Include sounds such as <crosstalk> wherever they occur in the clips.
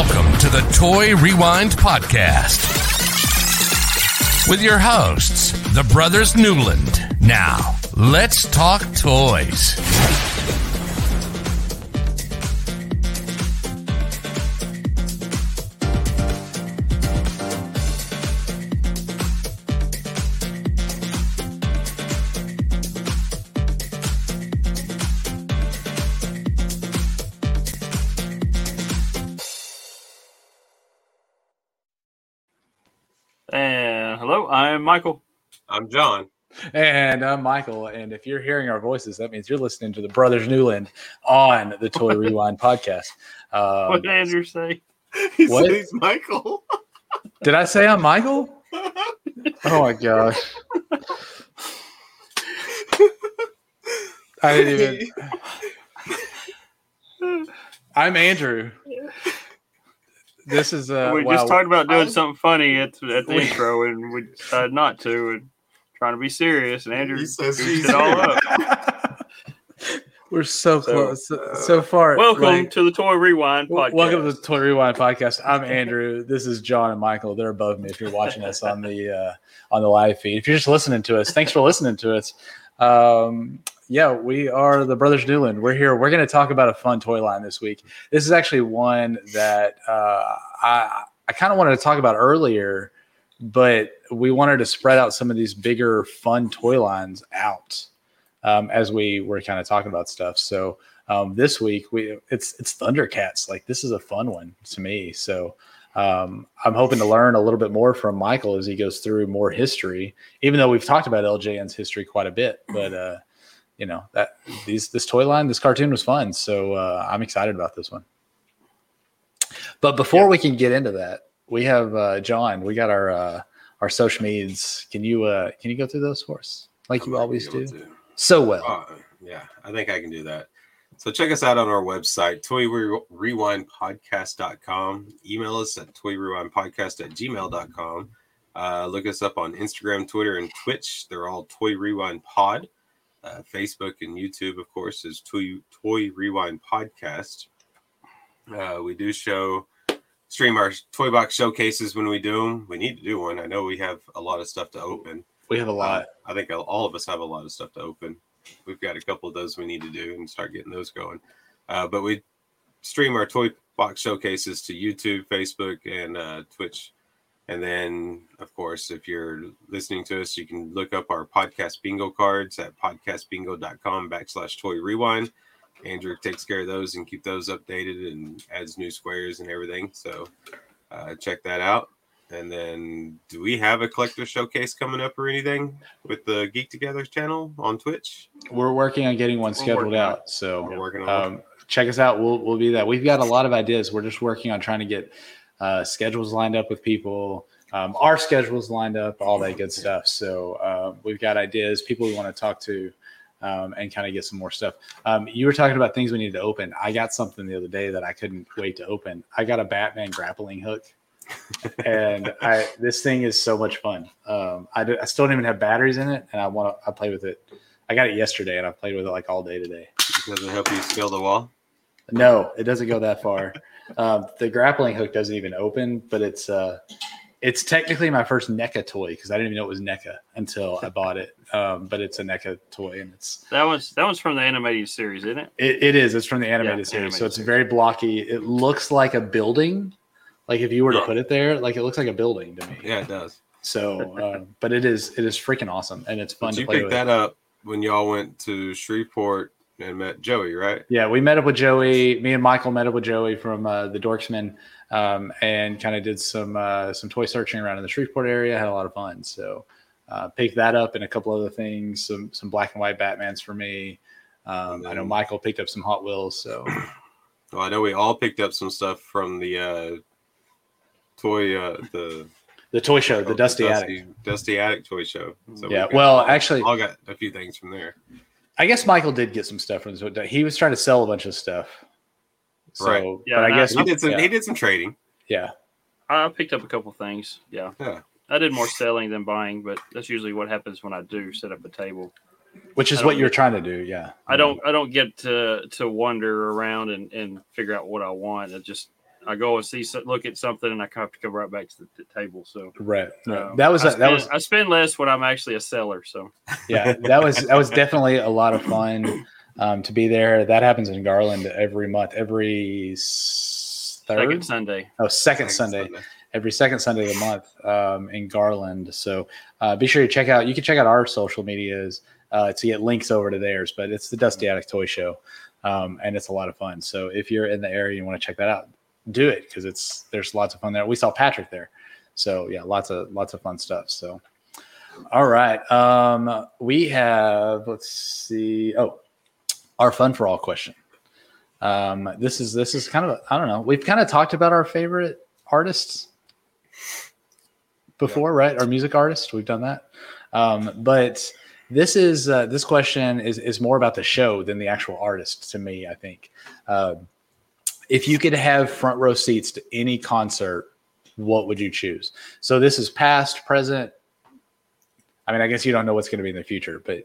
Welcome to the Toy Rewind Podcast with your hosts, the Brothers Newland. Now, let's talk toys. I'm Michael. I'm John. And I'm Michael. And if you're hearing our voices, that means you're listening to the Brothers Newland on the <laughs> Toy Rewind podcast. Um, what did Andrew say? <laughs> He What? said he's Michael. <laughs> did I say I'm Michael? Oh my gosh. I didn't even. I'm Andrew. This is uh we wow. just talked about doing I'm- something funny at, at the intro, and we decided not to, and trying to be serious. And Andrew He says it all up. <laughs> We're so So, close, so, so far. Welcome like- to the Toy Rewind podcast. Welcome to the Toy Rewind podcast. I'm Andrew. This is John and Michael. They're above me. If you're watching us on the uh, on the live feed, if you're just listening to us, thanks for listening to us. Um, yeah, we are the Brothers Newland. We're here. We're going to talk about a fun toy line this week. This is actually one that uh, I I kind of wanted to talk about earlier, but we wanted to spread out some of these bigger fun toy lines out um, as we were kind of talking about stuff. So um, this week we it's it's Thundercats. Like this is a fun one to me. So um, I'm hoping to learn a little bit more from Michael as he goes through more history. Even though we've talked about LJN's history quite a bit, but uh, you know that these this toy line, this cartoon was fun. So uh, I'm excited about this one. But before Yeah. we can get into that, we have uh, John. We got our uh, our social medias. Can you uh, can you go through those for us like you I might always do to. so well? Uh, yeah, I think I can do that. So check us out on our website, toy rewind toyrewindpodcast.com. Email us at toyrewindpodcast at gmail.com. Uh, look us up on Instagram, Twitter, and Twitch. They're all Toy Rewind Pod. Uh, Facebook and YouTube, of course, is Toy, Toy Rewind Podcast. Uh, we do show stream our toy box showcases when we do them. We need to do one. I know we have a lot of stuff to open. We have a lot. I think all of us have a lot of stuff to open. We've got a couple of those we need to do and start getting those going. Uh, but we stream our toy box showcases to YouTube, Facebook, and uh, Twitch. And then, of course, if you're listening to us, you can look up our podcast bingo cards at podcastbingo.com backslash toy rewind. Andrew takes care of those and keep those updated and adds new squares and everything. So uh, check that out. And then, do we have a collector showcase coming up or anything with the Geek Together channel on Twitch? We're working on getting one scheduled working on out. So We're working on um, check us out. We'll we'll be that. We've got a lot of ideas. We're just working on trying to get uh, schedules lined up with people. Um, our schedules lined up, all that good stuff. So uh, we've got ideas, people we want to talk to, um, and kind of get some more stuff. Um, you were talking about things we need to open. I got something the other day that I couldn't wait to open. I got a Batman grappling hook. <laughs> and I this thing is so much fun. Um, I, do, I still don't even have batteries in it, and I want to. I play with it. I got it yesterday, and I played with it like all day today. Does it help you scale the wall? No, it doesn't go that far. Um, the grappling hook doesn't even open, but it's uh, it's technically my first NECA toy because I didn't even know it was NECA until I bought it. Um, but it's a NECA toy, and it's That was that was from the animated series, isn't it? it, it is. It's from the animated Yeah, series, animated so it's series. very blocky. It looks like a building. Like if you were to Yeah. put it there, like it looks like a building to me. Yeah, it does. So, um, but it is it is freaking awesome, and it's fun But to you play picked with. that up when y'all went to Shreveport and met Joey, right? Yeah, we met up with Joey. Me and Michael met up with Joey from uh, the Dorksman, um, and kind of did some uh, some toy searching around in the Shreveport area. Had a lot of fun. So uh, picked that up and a couple other things. Some some black and white Batmans for me. Um, I know Michael picked up some Hot Wheels. So <clears throat> Well, I know we all picked up some stuff from the uh, toy, uh, the the toy show, the Dusty, Attic. Dusty Attic toy show. So Yeah, we've got- well, actually- all got a few things from there. I guess Michael did get some stuff from this. He was trying to sell a bunch of stuff. So, Right. Yeah, but I guess He did some. yeah, He did some trading. yeah. I picked up a couple things. Yeah, Yeah. I did more selling than buying, but that's usually what happens when I do set up a table. which is what you're trying to do. Yeah, I don't I don't get to to wander around and, and figure out what I want. It just I go and see look at something, and I have to come right back to the, the table. So right, um, that was I a, spend, that was I spend less when I'm actually a seller. So yeah, that was that was definitely a lot of fun um, to be there. That happens in Garland every month, every third second Sunday. oh second Next Sunday. every second Sunday of the month um, in Garland. So uh, be sure to check out. You can check out our social medias uh, to get links over to theirs. But it's the Dusty Attic Toy Show, um, and it's a lot of fun. So if you're in the area and want to check that out, do it because it's there's lots of fun there. We saw Patrick there, so yeah, lots of lots of fun stuff. So. All right. Um, we have, let's see. Oh, our fun for all question. Um, this is this is kind of I don't know. We've kind of talked about our favorite artists before, right? Our music artists. We've done that. Um, but this is uh, this question is is more about the show than the actual artist to me. I think. Um, if you could have front row seats to any concert, what would you choose? So this is past, present. I mean, I guess you don't know what's going to be in the future, but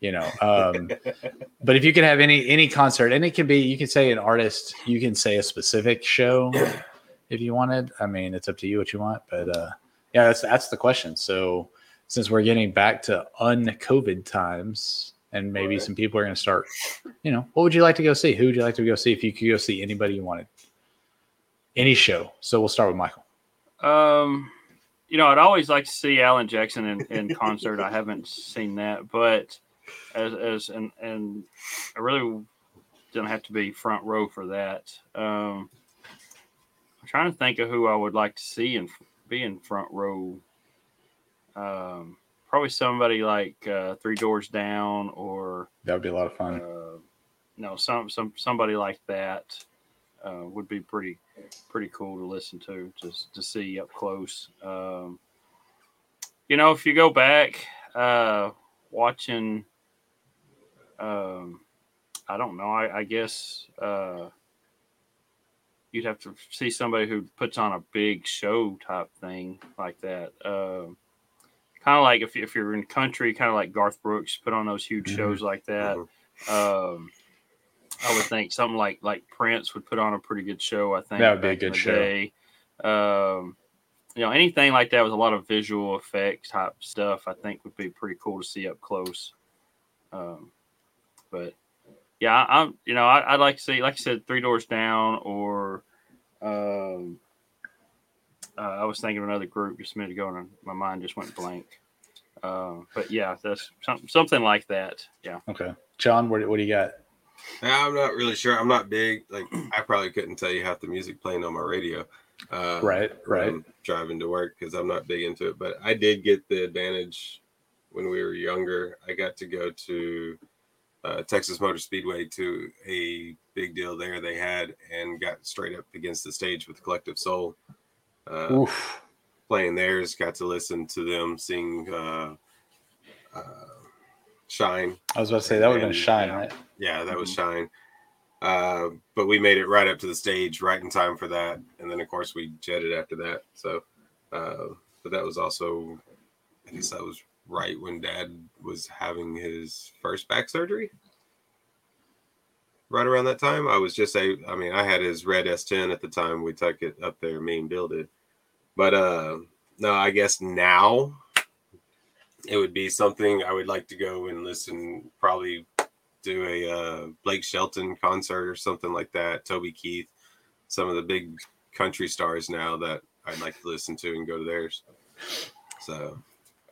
you know um, <laughs> but if you could have any any concert and it can be you can say an artist you can say a specific show <clears throat> if you wanted i mean it's up to you what you want but uh yeah that's that's the question so since we're getting back to un-covid times and maybe some people are going to start you know what would you like to go see who would you like to go see if you could go see anybody you wanted any show so we'll start with michael Um, you know, I'd always like to see Alan Jackson in, in concert. I haven't seen that, but as as and and I really don't have to be front row for that. Um, I'm trying to think of who I would like to see and be in front row. Um, probably somebody like uh, Three Doors Down or that would be a lot of fun. uh, no some some somebody like that uh, would be pretty pretty cool to listen to just to see up close. Um, you know if you go back uh, watching um, i don't know i, I guess uh, you'd have to see somebody who puts on a big show type thing like that. Um, kind of like if, if you're in country kind of like garth brooks put on those huge Mhm. shows like that um, I would think something like like Prince would put on a pretty good show. I think That would be a good show. day. Um, you know, anything like that with a lot of visual effects type stuff, I think would be pretty cool to see up close. Um, but yeah, I, I'm you know I, I'd like to see like I said, Three Doors Down or um, uh, I was thinking of another group just a minute ago and my mind just went blank. Um, but yeah, that's some, something like that. Yeah. okay john what, what do you got Yeah, I'm not really sure. I'm not big. Like I probably couldn't tell you half the music playing on my radio. Uh, right right I'm driving to work because I'm not big into it. But I did get the advantage when we were younger. I got to go to uh, Texas Motor Speedway to a big deal there they had and got straight up against the stage with Collective Soul. Uh, Oof. playing theirs, got to listen to them sing uh, uh, Shine. i was about to say that would have been shine yeah. right Yeah, that was Mhm. Shine. Uh, but we made it right up to the stage, right in time for that. And then, of course, we jetted after that. So, uh, but that was also, I guess that was right when Dad was having his first back surgery. Right around that time, I was just a. I mean, I had his red S10 at the time. We took it up there, me and Bill did. But uh, no, I guess now it would be something I would like to go and listen. Probably do a uh, Blake Shelton concert or something like that. Toby Keith, some of the big country stars now that I'd like to listen to and go to theirs. So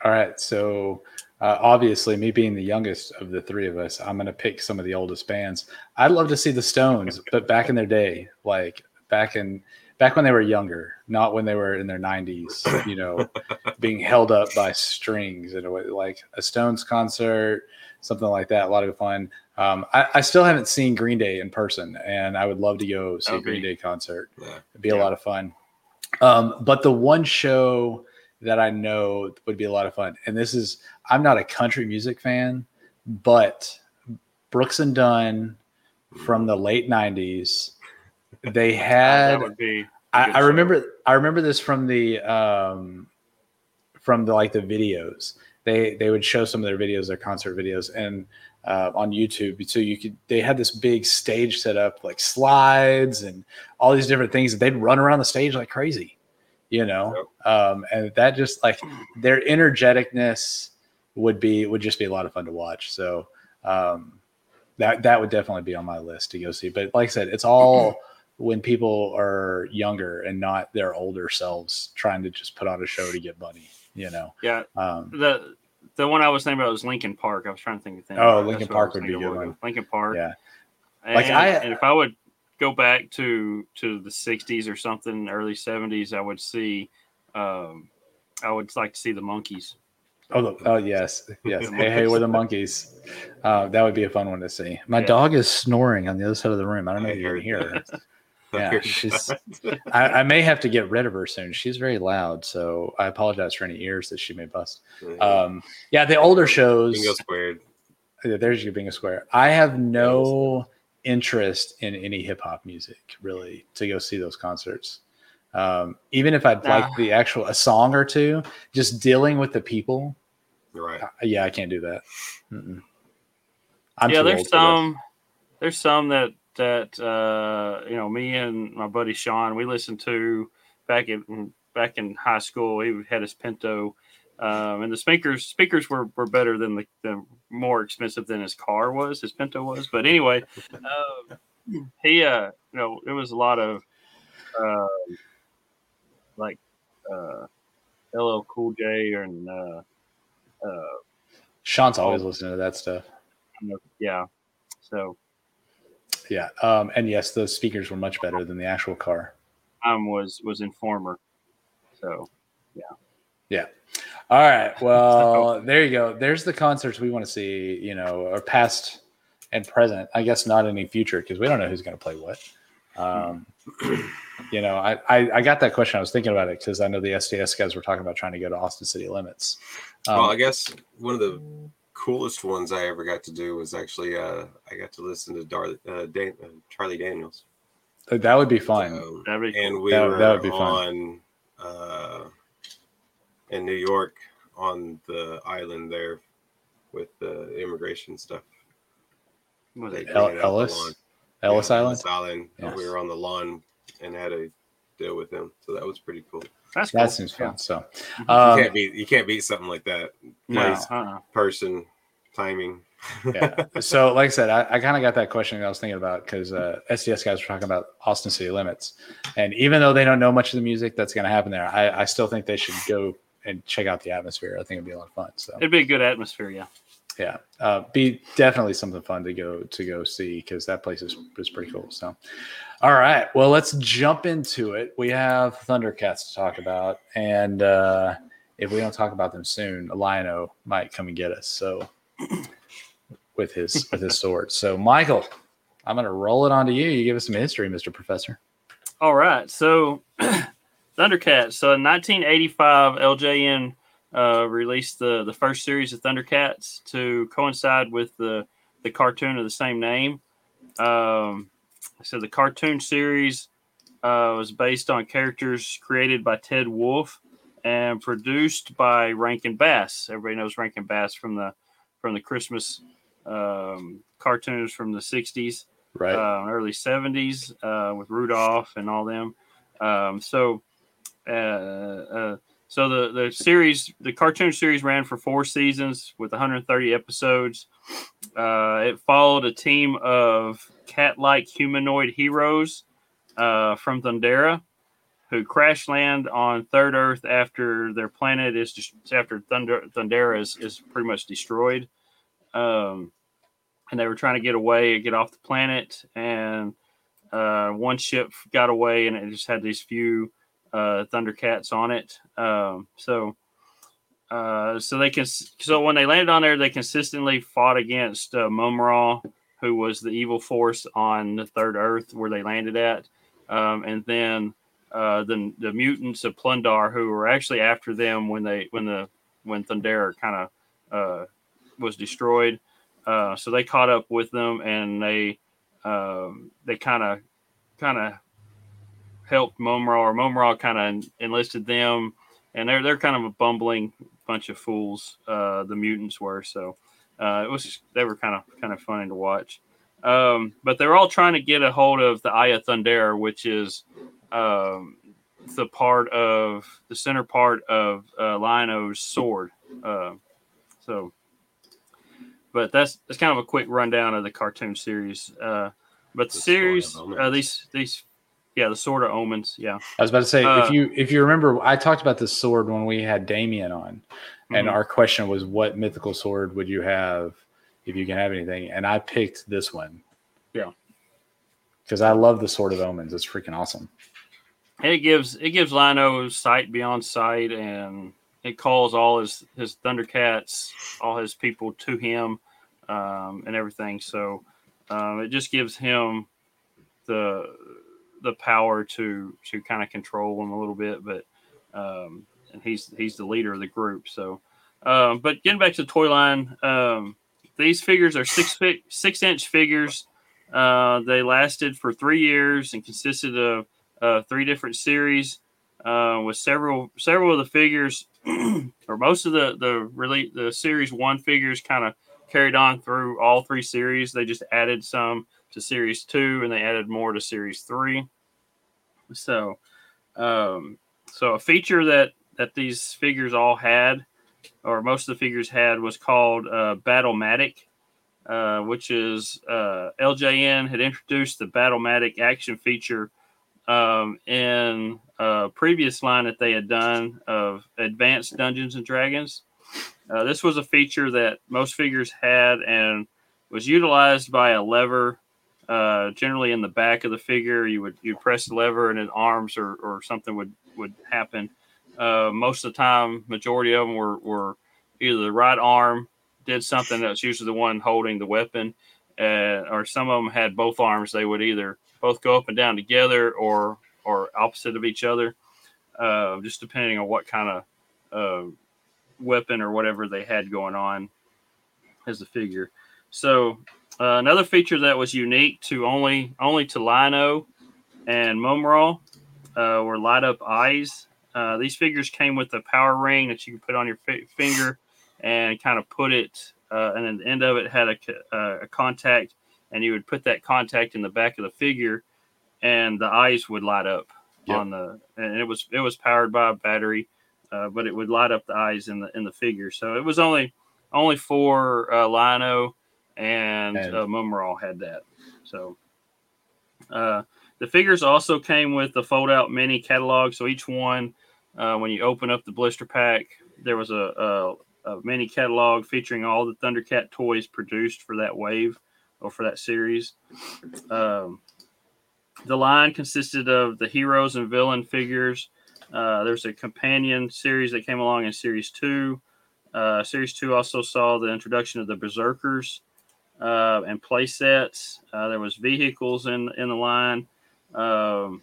All right. So uh, obviously, me being the youngest of the three of us, I'm going to pick some of the oldest bands. I'd love to see the Stones, but back in their day, like back in back when they were younger, not when they were in their 90s. <coughs> You know, being held up by strings in a way, like a Stones concert, something like that. A lot of fun. Um, I, I still haven't seen Green Day in person, and I would love to go see a Green Day concert. yeah, It'd be a lot of fun. Um, but the one show that I know would be a lot of fun, and this is I'm not a country music fan, but Brooks and Dunn from the late '90s, they <laughs> had. that would be. I, I remember I remember this from the um, from the like the videos. They they would show some of their videos, their concert videos, and uh, on YouTube. So you could they had this big stage set up, like slides and all these different things. They'd run around the stage like crazy, you know. Um, and that just like their energeticness would be would just be a lot of fun to watch. So um, that that would definitely be on my list to go see. But like I said, it's all <clears throat> when people are younger and not their older selves trying to just put on a show to get money. You know. Yeah. Um, The the one I was thinking about was Linkin Park. I was trying to think of things. Oh, Linkin Park would be a good one. Linkin Park. yeah. And, Like, I- and if I would go back to to the '60s or something, early '70s, I would see. Um, I would like to see the Monkees. Oh, the, oh yes, yes. Hey, hey, we're the Monkees. Uh, that would be a fun one to see. My Yeah. dog is snoring on the other side of the room. I don't know if you can hear. <laughs> Yeah, she's. <laughs> I, I may have to get rid of her soon. She's very loud, so I apologize for any ears that she may bust. Um, yeah, the older shows. Bingo squared. Yeah, There's your bingo square. I have no interest in any hip hop music really to go see those concerts. Um, even if I'd like the actual a song or two, just dealing with the people. Right. uh, yeah, I can't do that. I'm yeah, there's old for that. some. There's some that that uh, you know me and my buddy Sean we listened to back in back in high school. He had his Pinto, um, and the speakers speakers were, were better than the, the more expensive than his car was. His Pinto was, but anyway, um, he uh, you know it was a lot of uh, like uh, LL Cool J and uh, uh, Sean's always listening to that stuff. yeah. So Yeah. Um, and yes, those speakers were much better than the actual car. um was was Informer. So yeah, yeah. All right. <laughs> Well, there you go. There's the concerts we want to see, you know, or past and present. I guess not any future because we don't know who's going to play what. Um, you know, I, I, I got that question. I was thinking about it because I know the SDS guys were talking about trying to go to Austin City Limits. Um, well, I guess one of the coolest ones I ever got to do was actually uh, I got to listen to Dar- uh, Dan- uh, Charlie Daniels. that would be fun. Um, that'd be and we That- were that would be fun. on uh, in New York on the island there with the immigration stuff. Was it- El- it out the Ellis? Ellis Yeah, Island. Ellis Island. Yes. We were on the lawn and had a deal with them, so that was pretty cool. That's cool. That seems fun. So, you um, can't beat you can't beat something like that. No, Place, uh-uh. person, timing. yeah. So, like I said, I, I kind of got that question I was thinking about because uh, SDS guys were talking about Austin City Limits, and even though they don't know much of the music that's going to happen there, I, I still think they should go and check out the atmosphere. I think it'd be a lot of fun. So, It'd be a good atmosphere, yeah. yeah, uh, be definitely something fun to go to go see because that place is is pretty cool. So, all right, well, let's jump into it. We have Thundercats to talk about, and uh, if we don't talk about them soon, Lion-O might come and get us. So, with his with his sword. So, Michael, I'm going to roll it onto you. You give us some history, Mister Professor. All right. So <clears throat> Thundercats. So in 1985, LJN uh, released the, the first series of Thundercats to coincide with the, the cartoon of the same name. Um, so the cartoon series uh, was based on characters created by Ted Wolf and produced by Rankin Bass. Everybody knows Rankin Bass from the from the Christmas um, cartoons from the 60s Right. uh, early 70s uh, with Rudolph and all them. Um, so, uh, uh, so the, the series, the cartoon series ran for four seasons with 130 episodes. Uh, it followed a team of cat like humanoid heroes uh, from Thundera who crash land on Third Earth after their planet is just after Thunder, Thundera is, is pretty much destroyed. Um, and they were trying to get away and get off the planet. And uh, one ship got away, and it just had these few uh, Thundercats on it. Um, so, uh, so they can. So when they landed on there, they consistently fought against uh, Mumm-Ra, who was the evil force on the third Earth where they landed at, um, and then uh, the the mutants of Plun-Darr, who were actually after them when they when the when Thundera kind of uh, was destroyed. Uh, so they caught up with them and they um, they kind of kind of helped Mumm-Ra or Mumm-Ra kind of enlisted them and they're they're kind of a bumbling bunch of fools uh, the mutants were so uh, it was they were kind of kind of funny to watch. Um, but they're all trying to get a hold of the of Thundera, which is um, the part of the center part of uh, Lion-O's sword. Uh, so, but that's that's kind of a quick rundown of the cartoon series. Uh, but the, The series, uh, these these, yeah, the Sword of Omens, yeah, I was about to say Uh, if you if you remember, I talked about the sword when we had Damien on, and Mhm. our question was, "What mythical sword would you have if you can have anything?" And I picked this one. Yeah. because I love the Sword of Omens. It's freaking awesome. And it gives it gives Lion-O sight beyond sight, and it calls all his his Thundercats, all his people to him, um, and everything. So um, it just gives him the the power to to kind of control them a little bit. But um, and he's he's the leader of the group. So, um, but getting back to the toy line, um, these figures are six fi- six inch figures. Uh, they lasted for three years and consisted of uh, three different series uh, with several several of the figures <clears throat> or most of the the really the series one figures kind of carried on through all three series. They just added some to series two and they added more to series three. So, um, so a feature that that these figures all had, or most of the figures had, was called uh, Battlematic uh, which is uh, LJN had introduced the Battlematic action feature um, in a previous line that they had done of Advanced Dungeons and Dragons. Uh, this was a feature that most figures had and was utilized by a lever, uh, generally in the back of the figure. You would you press the lever and his arms or, or something would would happen. Uh, most of the time, majority of them were, were either the right arm did something that's usually the one holding the weapon, uh, or some of them had both arms. They would either both go up and down together or or opposite of each other, uh, just depending on what kind of uh, weapon or whatever they had going on as a figure. So uh, another feature that was unique to only only to Lion-O and Mumral uh, were light up eyes. Uh, these figures came with a power ring that you could put on your fi- finger and kind of put it, uh, and then the end of it had a, a contact, and you would put that contact in the back of the figure, and the eyes would light up Yep. on the, and it was it was powered by a battery, uh, but it would light up the eyes in the in the figure. So it was only only for uh, Lion-O and, And- uh, Mumral had that. So uh, the figures also came with the fold out mini catalog. So each one, uh, when you open up the blister pack, there was a, a, a mini catalog featuring all the Thundercat toys produced for that wave or for that series. Um, the line consisted of the heroes and villain figures. Uh, there's a companion series that came along in series two. Uh, series two also saw the introduction of the Berzerkers uh, and play sets. Uh, there was vehicles in in the line. Um,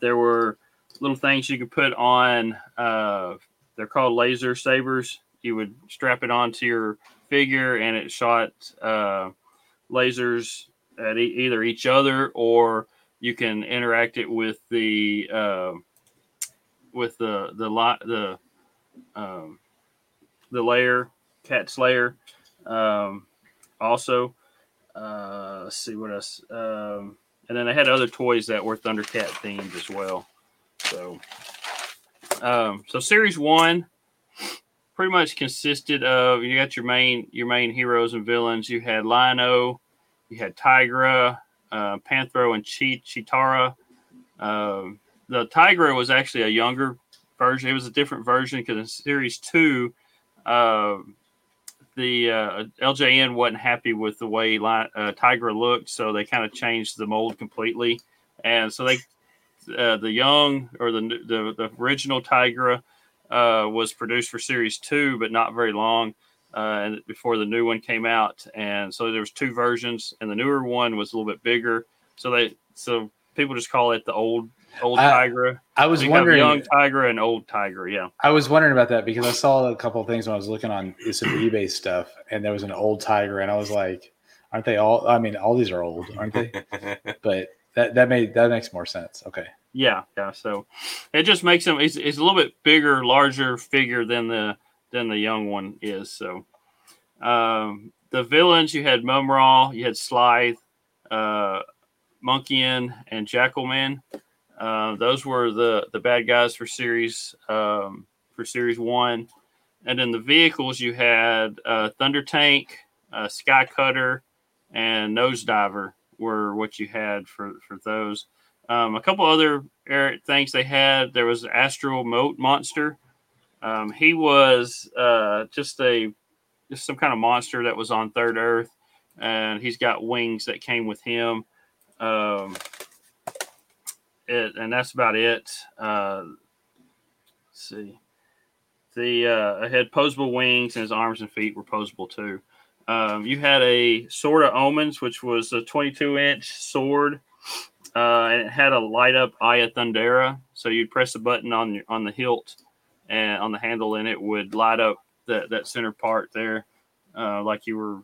there were little things you could put on. Uh, they're called laser sabers. You would strap it onto your figure, and it shot uh, lasers at e- either each other, or you can interact it with the uh, with the the li- the um, the layer cat slayer. Um, also, uh, let's see what else. Um, and then I had other toys that were Thundercat themed as well. So, um, so series one pretty much consisted of you got your main your main heroes and villains. You had Lion-O, you had Tygra, uh, Panthro, and Cheat Cheetara. Um, the Tygra was actually a younger version. It was a different version because in series two, uh, the uh, LJN wasn't happy with the way Li- uh, Tygra looked, so they kind of changed the mold completely. And so they, uh, the young or the the, the original Tygra uh, was produced for series two, but not very long. Uh, and before the new one came out, and so there was two versions, and the newer one was a little bit bigger. So they, so people just call it the old old I- Tygra. I was you wondering. young Tygra and old Tygra. Yeah, I was wondering about that because I saw a couple of things when I was looking on some eBay stuff, and there was an old tiger, and I was like, "Aren't they all? I mean, all these are old, aren't they?" <laughs> But that that made that makes more sense. Okay, yeah, yeah. So it just makes them. It's, a little bit bigger, larger figure than the than the young one is. So, Um, the villains you had Mumm-Ra, you had Slithe, uh, Monkian, and Jackalman. Uh, those were the the bad guys for series um, for series one, and then the vehicles you had uh, Thunder Tank, uh, Sky Cutter, and Nosediver were what you had for for those. Um, a couple other er, things they had. There was Astral Moat Monster. Um, he was uh, just a just some kind of monster that was on Third Earth, and he's got wings that came with him. Um, it, and that's about it. Uh, see. The uh, had posable wings, and his arms and feet were posable too. Um, you had a Sword of Omens, which was a 22 inch sword, uh, and it had a light up of Thundera. So you'd press a button on on the hilt and on the handle, and it would light up that, that center part there, uh, like you were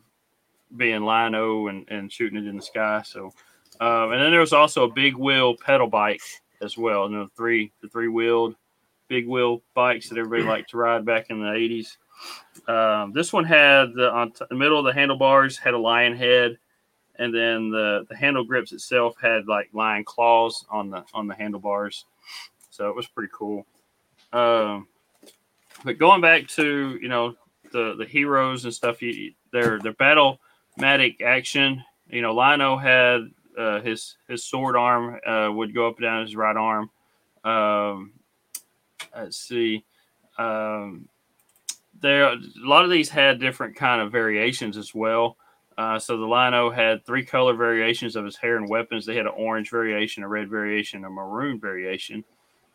being Lion-O and, and shooting it in the sky. So, um, and then there was also a big wheel pedal bike as well. And the three the three wheeled big wheel bikes that everybody liked to ride back in the 80s. Um, this one had the on t- the middle of the handlebars had a lion head, and then the the handle grips itself had like lion claws on the on the handlebars. So it was pretty cool. Um, but going back to you know the the heroes and stuff, you, their their battle matic action. You know, Lion-O had uh, his his sword arm uh, would go up and down his right arm. Um, let's see. Um, there, a lot of these had different kind of variations as well. Uh, so the Lion-O had three color variations of his hair and weapons. They had an orange variation, a red variation, a maroon variation.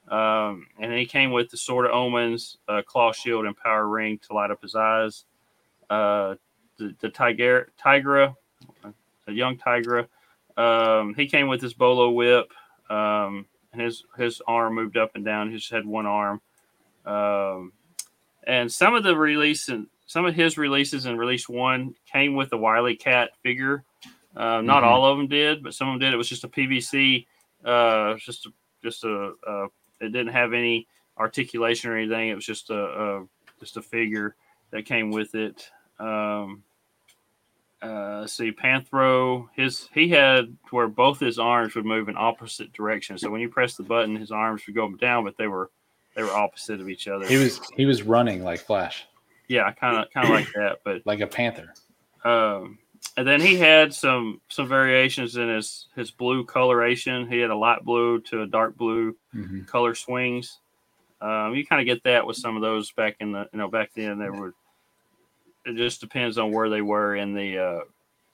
Um, and he came with the Sword of Omens, uh, Claw Shield, and Power Ring to light up his eyes. Uh, the the Tiger, Tygra, a young Tygra, um, he came with his Bolo Whip, um, and his his arm moved up and down. He just had one arm. Um, and some of the release and some of his releases in release one came with the WilyKat figure. Uh, not Mhm. all of them did, but some of them did. It was just a PVC, uh, just a, just a, a it didn't have any articulation or anything. It was just a, a just a figure that came with it. Um, uh, let's see, Panthro, his he had where both his arms would move in opposite directions. So when you press the button, his arms would go down, but they were they were opposite of each other. He was he was running like Flash, yeah, kind of kind of like <coughs> that. But like a panther. um, and then he had some some variations in his his blue coloration. He had a light blue to a dark blue Mhm. color swings. Um, you kind of get that with some of those back in the you know back then they were. It just depends on where they were in the uh,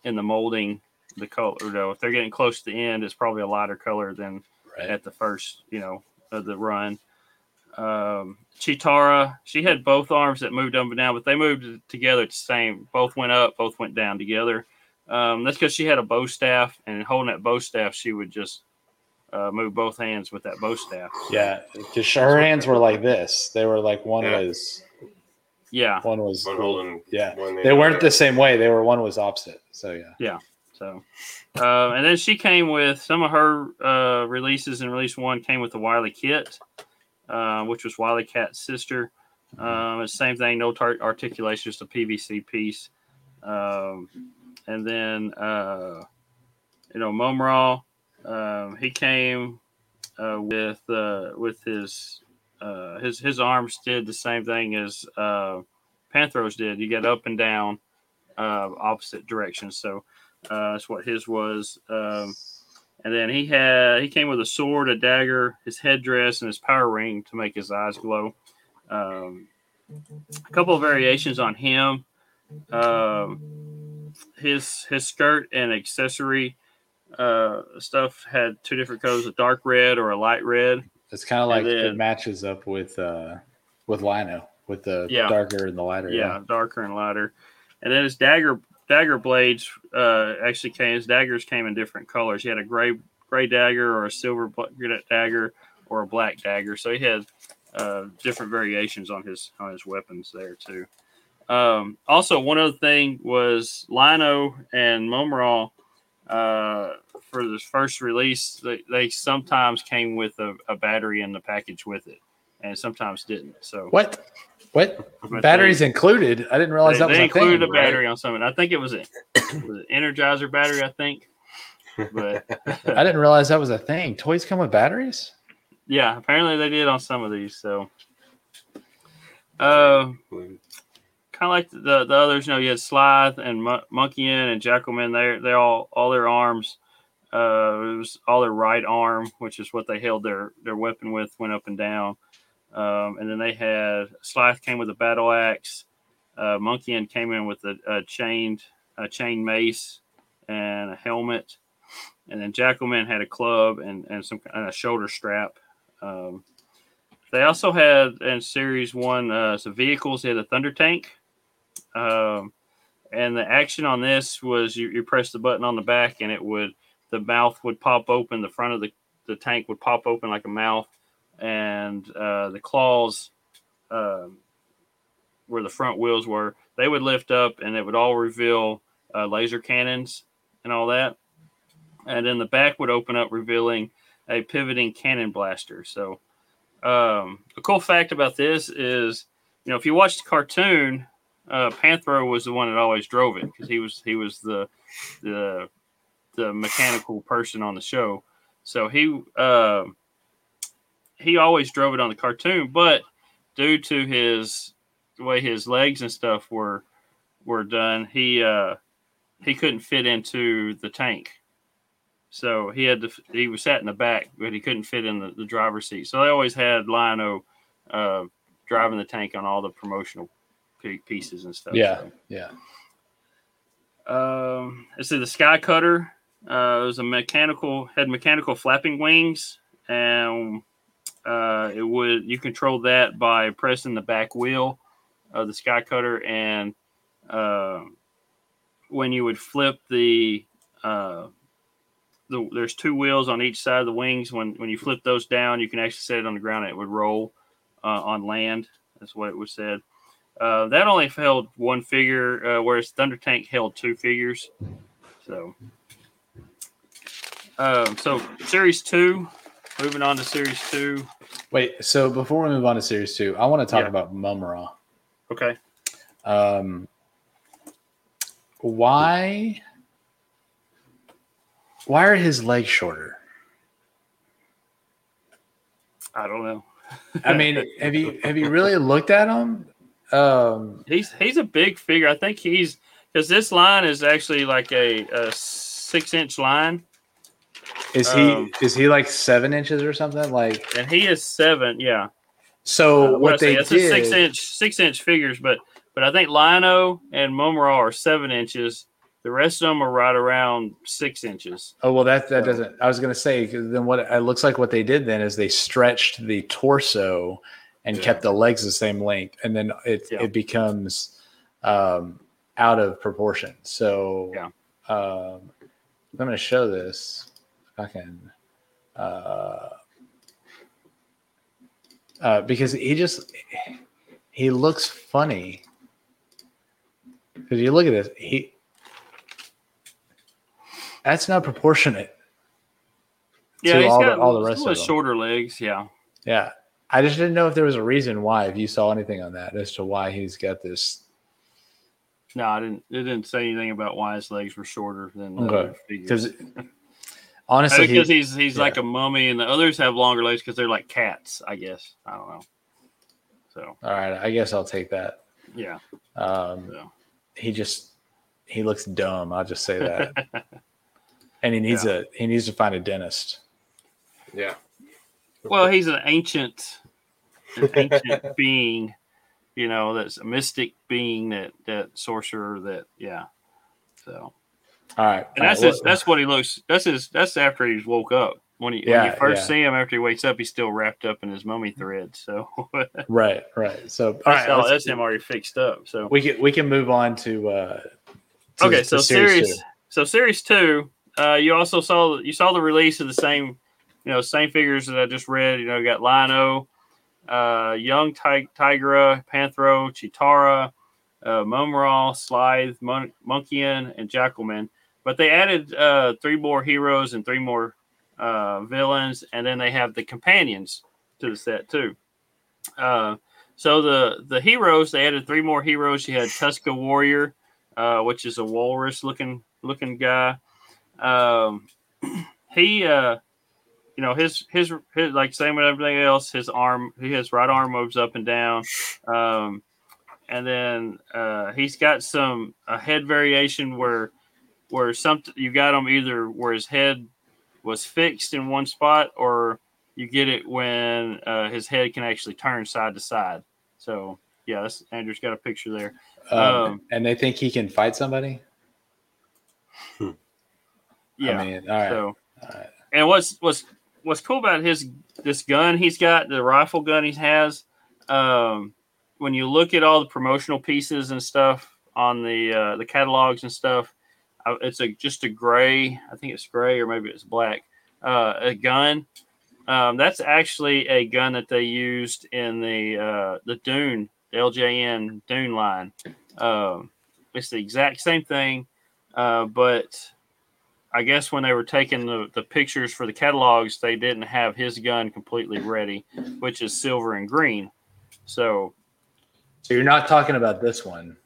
in the molding, the color. Though if they're getting close to the end, it's probably a lighter color than Right. at the first you know of the run. Um, Cheetara, she had both arms that moved up and down, but they moved together at the same. Both went up, both went down together. Um, that's because she had a bow staff, and holding that bow staff, she would just uh, move both hands with that bow staff. Yeah, because her hands were like this. They were like one Yeah. was Yeah. one was One holding yeah. one They weren't the same way. They were one was opposite. So yeah. Yeah. So, uh, and then she came with some of her uh, releases. And release one came with the WilyKit, uh, which was WilyKat's sister. Um, same thing, no articulation, just a PVC piece. Um, and then, uh, you know, Mumm-Ra, um, he came uh, with uh, with his uh, his his arms did the same thing as Panthros did. You get up and down, opposite directions. So that's what his was. Um, and then he had he came with a sword, a dagger, his headdress, and his power ring to make his eyes glow. Um, a couple of variations on him. Um, his his skirt and accessory uh, stuff had two different colors: a dark red or a light red. It's kind of like then- it matches up with uh with Lion-O with the Yeah. darker and the lighter. yeah, darker and lighter. And then his dagger dagger blades uh, actually came. His daggers came in different colors. He had a gray gray dagger or a silver dagger or a black dagger. So he had uh, different variations on his on his weapons there too. Um, also, one other thing was Lion-O and Mumm-Ra uh, for this first release. They, they sometimes came with a, a battery in the package with it, and sometimes didn't. So What? What batteries they- included? I didn't realize They, that was they included thing. a battery on some of it. I think it was, a, <coughs> was it Energizer battery. I think, but <laughs> I didn't realize that was a thing. Toys come with batteries. yeah, apparently they did on some of these. So, uh, kind of like the the others. You know, you had Slithe and Mon- Monkian and Jackalman. They they all all their arms. Uh, it was all their right arm, which is what they held their their weapon with, went up and down. Um, and then they had Slithe came with a battle axe. Uh, Monkian came in with a, a chained a chain mace and a helmet. And then Jackalman had a club and, and some and a shoulder strap. Um, they also had in series one uh, some vehicles. They had a thunder tank, um, and the action on this was you, you press the button on the back and it would the mouth would pop open. The front of the, the tank would pop open like a mouth, and uh, the claws, um, where the front wheels were, they would lift up and it would all reveal uh, laser cannons and all that. And then the back would open up, revealing a pivoting cannon blaster. So, um, a cool fact about this is, you know, if you watch the cartoon, uh, Panthro was the one that always drove it because he was he was the the the mechanical person on the show. So he uh, he always drove it on the cartoon, but due to his the way his legs and stuff were were done, he uh, he couldn't fit into the tank. So he had to he was sat in the back, but he couldn't fit in the, the driver's seat. So they always had Lion-O uh, driving the tank on all the promotional pieces and stuff. Yeah, So. yeah. Um, let's see, the Sky Cutter uh, it was a mechanical had mechanical flapping wings, and uh, it would you control that by pressing the back wheel of the Sky Cutter, and uh, when you would flip the uh, the there's two wheels on each side of the wings. When when you flip those down, you can actually set it on the ground, and it would roll uh, on land. That's what it was said. Uh, that only held one figure, uh, whereas Thunder Tank held two figures. So, um, so series two. Moving on to series two. Wait, so before we move on to series two, I want to talk Yeah. about Mumm-Ra. Okay. Um, why? Why are his legs shorter? I don't know. I mean, have you have you really looked at him? Um, He's he's a big figure. I think he's because this line is actually like a, a six inch line, is he Um, is he like seven inches or something? Like and he is seven. Yeah. so, Uh, what say? they It's a six inch six inch figures, but but I think Lion-O and Mumm-Ra are seven inches. The rest of them are right around six inches. Oh well, that that doesn't. I was going to say then what it looks like what they did then is they stretched the torso and Yeah. kept the legs the same length, and then it Yeah. it becomes um, out of proportion. So Yeah. um, I'm going to show this. Can. Uh, uh, because he just he looks funny. Because you look at this, he that's not proportionate. Yeah, To he's all the- got all the rest of them. shorter legs. Yeah. Yeah, I just didn't know if there was a reason why. If you saw anything on that as to why he's got this. No, I didn't. It didn't say anything about why his legs were shorter than the Okay. figures. Because honestly, because he, he's he's like a mummy, and the others have longer legs because they're like cats. I guess I don't know. So all right, I guess I'll take that. yeah, Um, so. he just he looks dumb. I'll just say that. <laughs> and he needs a he needs to find a dentist. Yeah. well, he's an ancient, an ancient <laughs> being. You know, that's a mystic being that that sorcerer that yeah. So All right, and that's right, his, that's what he looks. That's his. That's after he's woke up. When, he, when you first yeah. see him after he wakes up, he's still wrapped up in his mummy thread. So <laughs> right, right. So all right, how- let's- that's him already fixed up. So we can we can move on to. Uh, to- okay, to so series, two. so series two, uh, you also saw you saw the release of the same, you know, same figures that I just read. You know, you got Lion-O, uh, Young Ti- Tygra, Panthro, Cheetara, uh, Mumm-Ra, Slithe, Mon- and Jackalman. But they added uh, three more heroes and three more uh, villains, and then they have the companions to the set too. Uh, so the the heroes they added three more heroes. You had Tuska Warrior, uh, which is a walrus looking looking guy. Um, <clears throat> he uh, you know his his his like same with everything else. His arm, his right arm moves up and down. Um, and then uh, he's got some a head variation where where something you got him either where his head was fixed in one spot or you get it when uh, his head can actually turn side to side. So yeah, that's Andrew's got a picture there. Um, Um, and they think he can fight somebody. <laughs> Yeah. I mean, all right. So, all right. and what's what's what's cool about his this gun he's got the rifle gun he has. Um, when you look at all the promotional pieces and stuff on the uh, the catalogs and stuff, it's a just a gray. I think it's gray or maybe it's black. Uh, a gun. Um, that's actually a gun that they used in the uh, the Dune the LJN Dune line. Um, it's the exact same thing, uh, but I guess when they were taking the, the pictures for the catalogs, they didn't have his gun completely ready, which is silver and green. So So you're not talking about this one.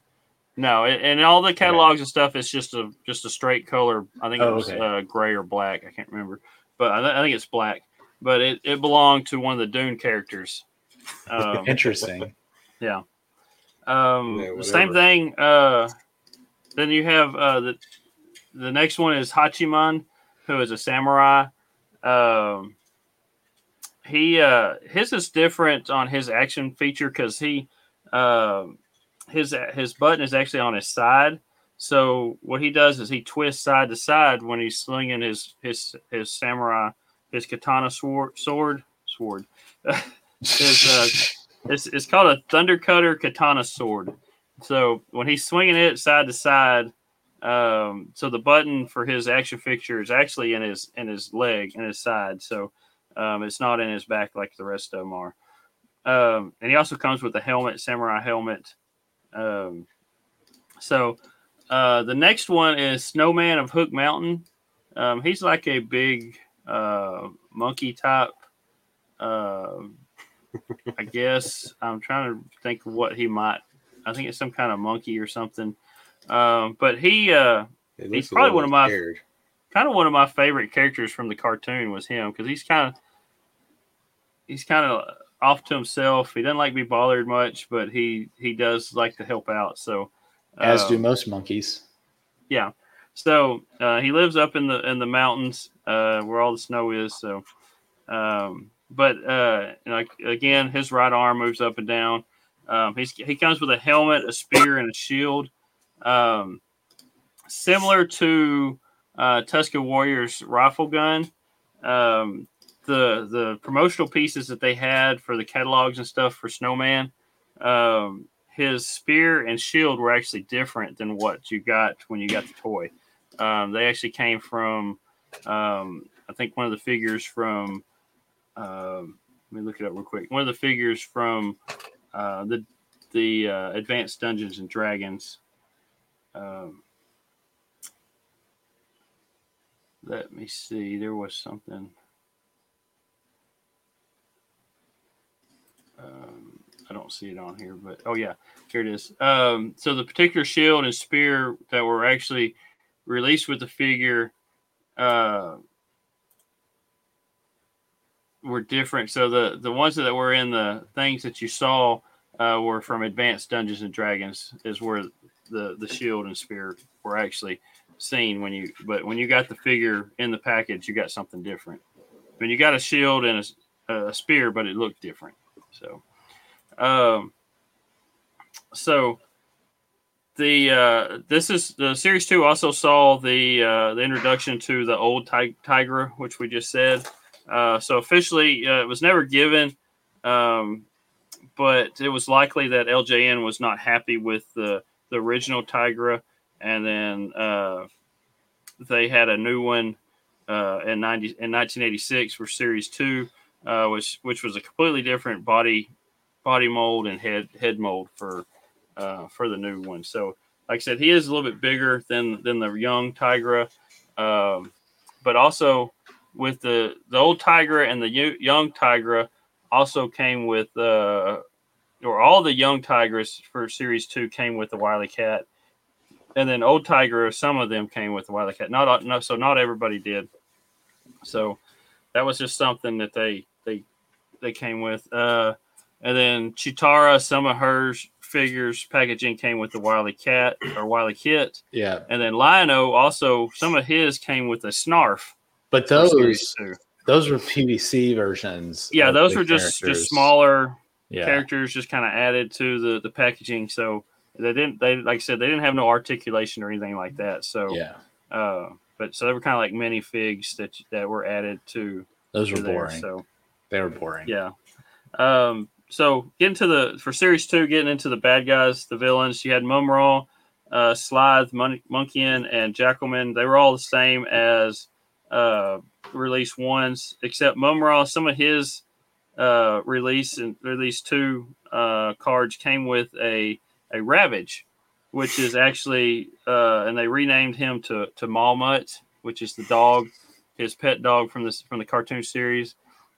No, and, and all the catalogs and stuff is just a just a straight color. I think it Oh, was okay. uh, gray or black. I can't remember, but I, th- I think it's black. But it, it belonged to one of the Dune characters. Um, Interesting. <laughs> Yeah. Um, Yeah, same thing. Uh, then you have uh, the the next one is Hachiman, who is a samurai. Um, he uh, his is different on his action feature because he uh, his his button is actually on his side. So what he does is he twists side to side when he's slinging his his his samurai his katana sword sword sword. <laughs> his uh, it's, it's called a thunder cutter katana sword. So when he's swinging it side to side, um, so the button for his action fixture is actually in his in his leg in his side. So um, it's not in his back like the rest of them are. Um, and he also comes with a helmet, samurai helmet. Um, so uh, the next one is Snowman of Hook Mountain. Um, he's like a big uh, monkey type. Uh, <laughs> I guess I'm trying to think of what he might. I think it's some kind of monkey or something. Um, but he, uh, He's probably one of my- scared. kind of one of my favorite characters from the cartoon was him because he's kind of he's kind of off to himself. He doesn't like to be bothered much, but he he does like to help out. So As do um, most monkeys. yeah. So uh, he lives up in the in the mountains uh, where all the snow is. So, um, but uh, like again, his right arm moves up and down. Um, he's he comes with a helmet, a spear, and a shield, um, similar to uh, Tuska Warrior's rifle gun. Um, the the promotional pieces that they had for the catalogs and stuff for Snowman. Um, his spear and shield were actually different than what you got when you got the toy. Um, they actually came from, um, I think, one of the figures from. Um, let me look it up real quick. One of the figures from uh, the the uh, Advanced Dungeons and Dragons. Um, let me see. There was something. Um, I don't see it on here, but oh yeah, here it is. Um, so the particular shield and spear that were actually released with the figure uh, were different. So the the ones that were in the things that you saw uh, were from Advanced Dungeons and Dragons, is where the the shield and spear were actually seen when you. But when you got the figure in the package, you got something different. When you got a shield and a, a spear, but it looked different. So, um, so the uh, this is the series two also saw the uh, the introduction to the old Ti- Tygra, which we just said. Uh, so officially, uh, it was never given, um, but it was likely that LJN was not happy with the the original Tygra, and then uh, they had a new one uh, in ninety in nineteen eighty six for Series two, uh, which which was a completely different body body mold and head head mold for uh, for the new one. So, like I said, he is a little bit bigger than than the young Tygra, um, but also with the the old Tygra and the young Tygra also came with uh, or all the young tigers for series two came with the WilyKat, and then old tiger, some of them came with the WilyKat. Not, no, so not everybody did. So that was just something that they they came with. Uh, and then Cheetara, some of her figures packaging came with the WilyKat or WilyKit, Yeah, and then Lion-O also some of his came with a Snarf. but those those were PVC versions. Yeah, those were just characters. just smaller Yeah, characters just kind of added to the the packaging so they didn't they like i said they didn't have no articulation or anything like that so yeah, uh but so they were kind of like mini figs that that were added to, those were to there boring. so They were boring. yeah. Um so getting to the for series two getting into the bad guys the villains you had Mumm-Ra uh Slithe, Mon- and jackalman. They were all the same as uh release ones except Mumm-Ra some of his uh, release and release two uh, cards came with a a Ravage, which is actually uh, and they renamed him to to Ma-Mutt, which is the dog, his pet dog from this from the cartoon series,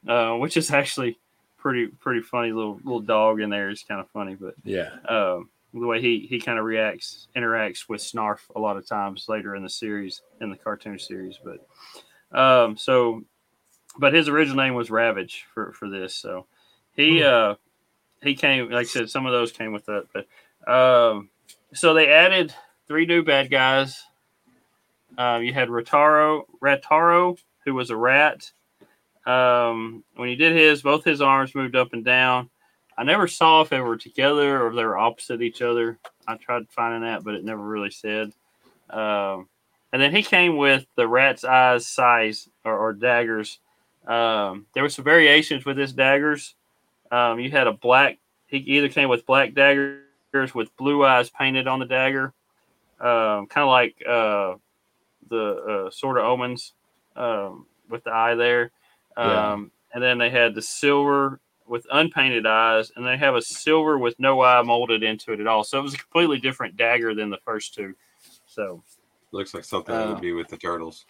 uh, which is actually pretty pretty funny little little dog in there is kind of funny, but Yeah, um, the way he he kind of reacts interacts with Snarf a lot of times later in the series in the cartoon series. But um, so, but his original name was Ravage for for this. So he uh he came like I said, some of those came with that. But um, so they added three new bad guys. Uh, you had Ratar-O Ratar-O, who was a rat. Um, when he did his, both his arms moved up and down. I never saw if they were together or if they were opposite each other. I tried finding that, but it never really said. Um, and then he came with the rat's eyes size or, or daggers. Um, there were some variations with his daggers. Um, you had a black. He either came with black daggers with blue eyes painted on the dagger, um, kind of like uh, the uh, Sword of Omens um, with the eye there. Um, Yeah. And then they had the silver with unpainted eyes, and they have a silver with no eye molded into it at all. So it was a completely different dagger than the first two. So Looks like something that Uh, would be with the turtles.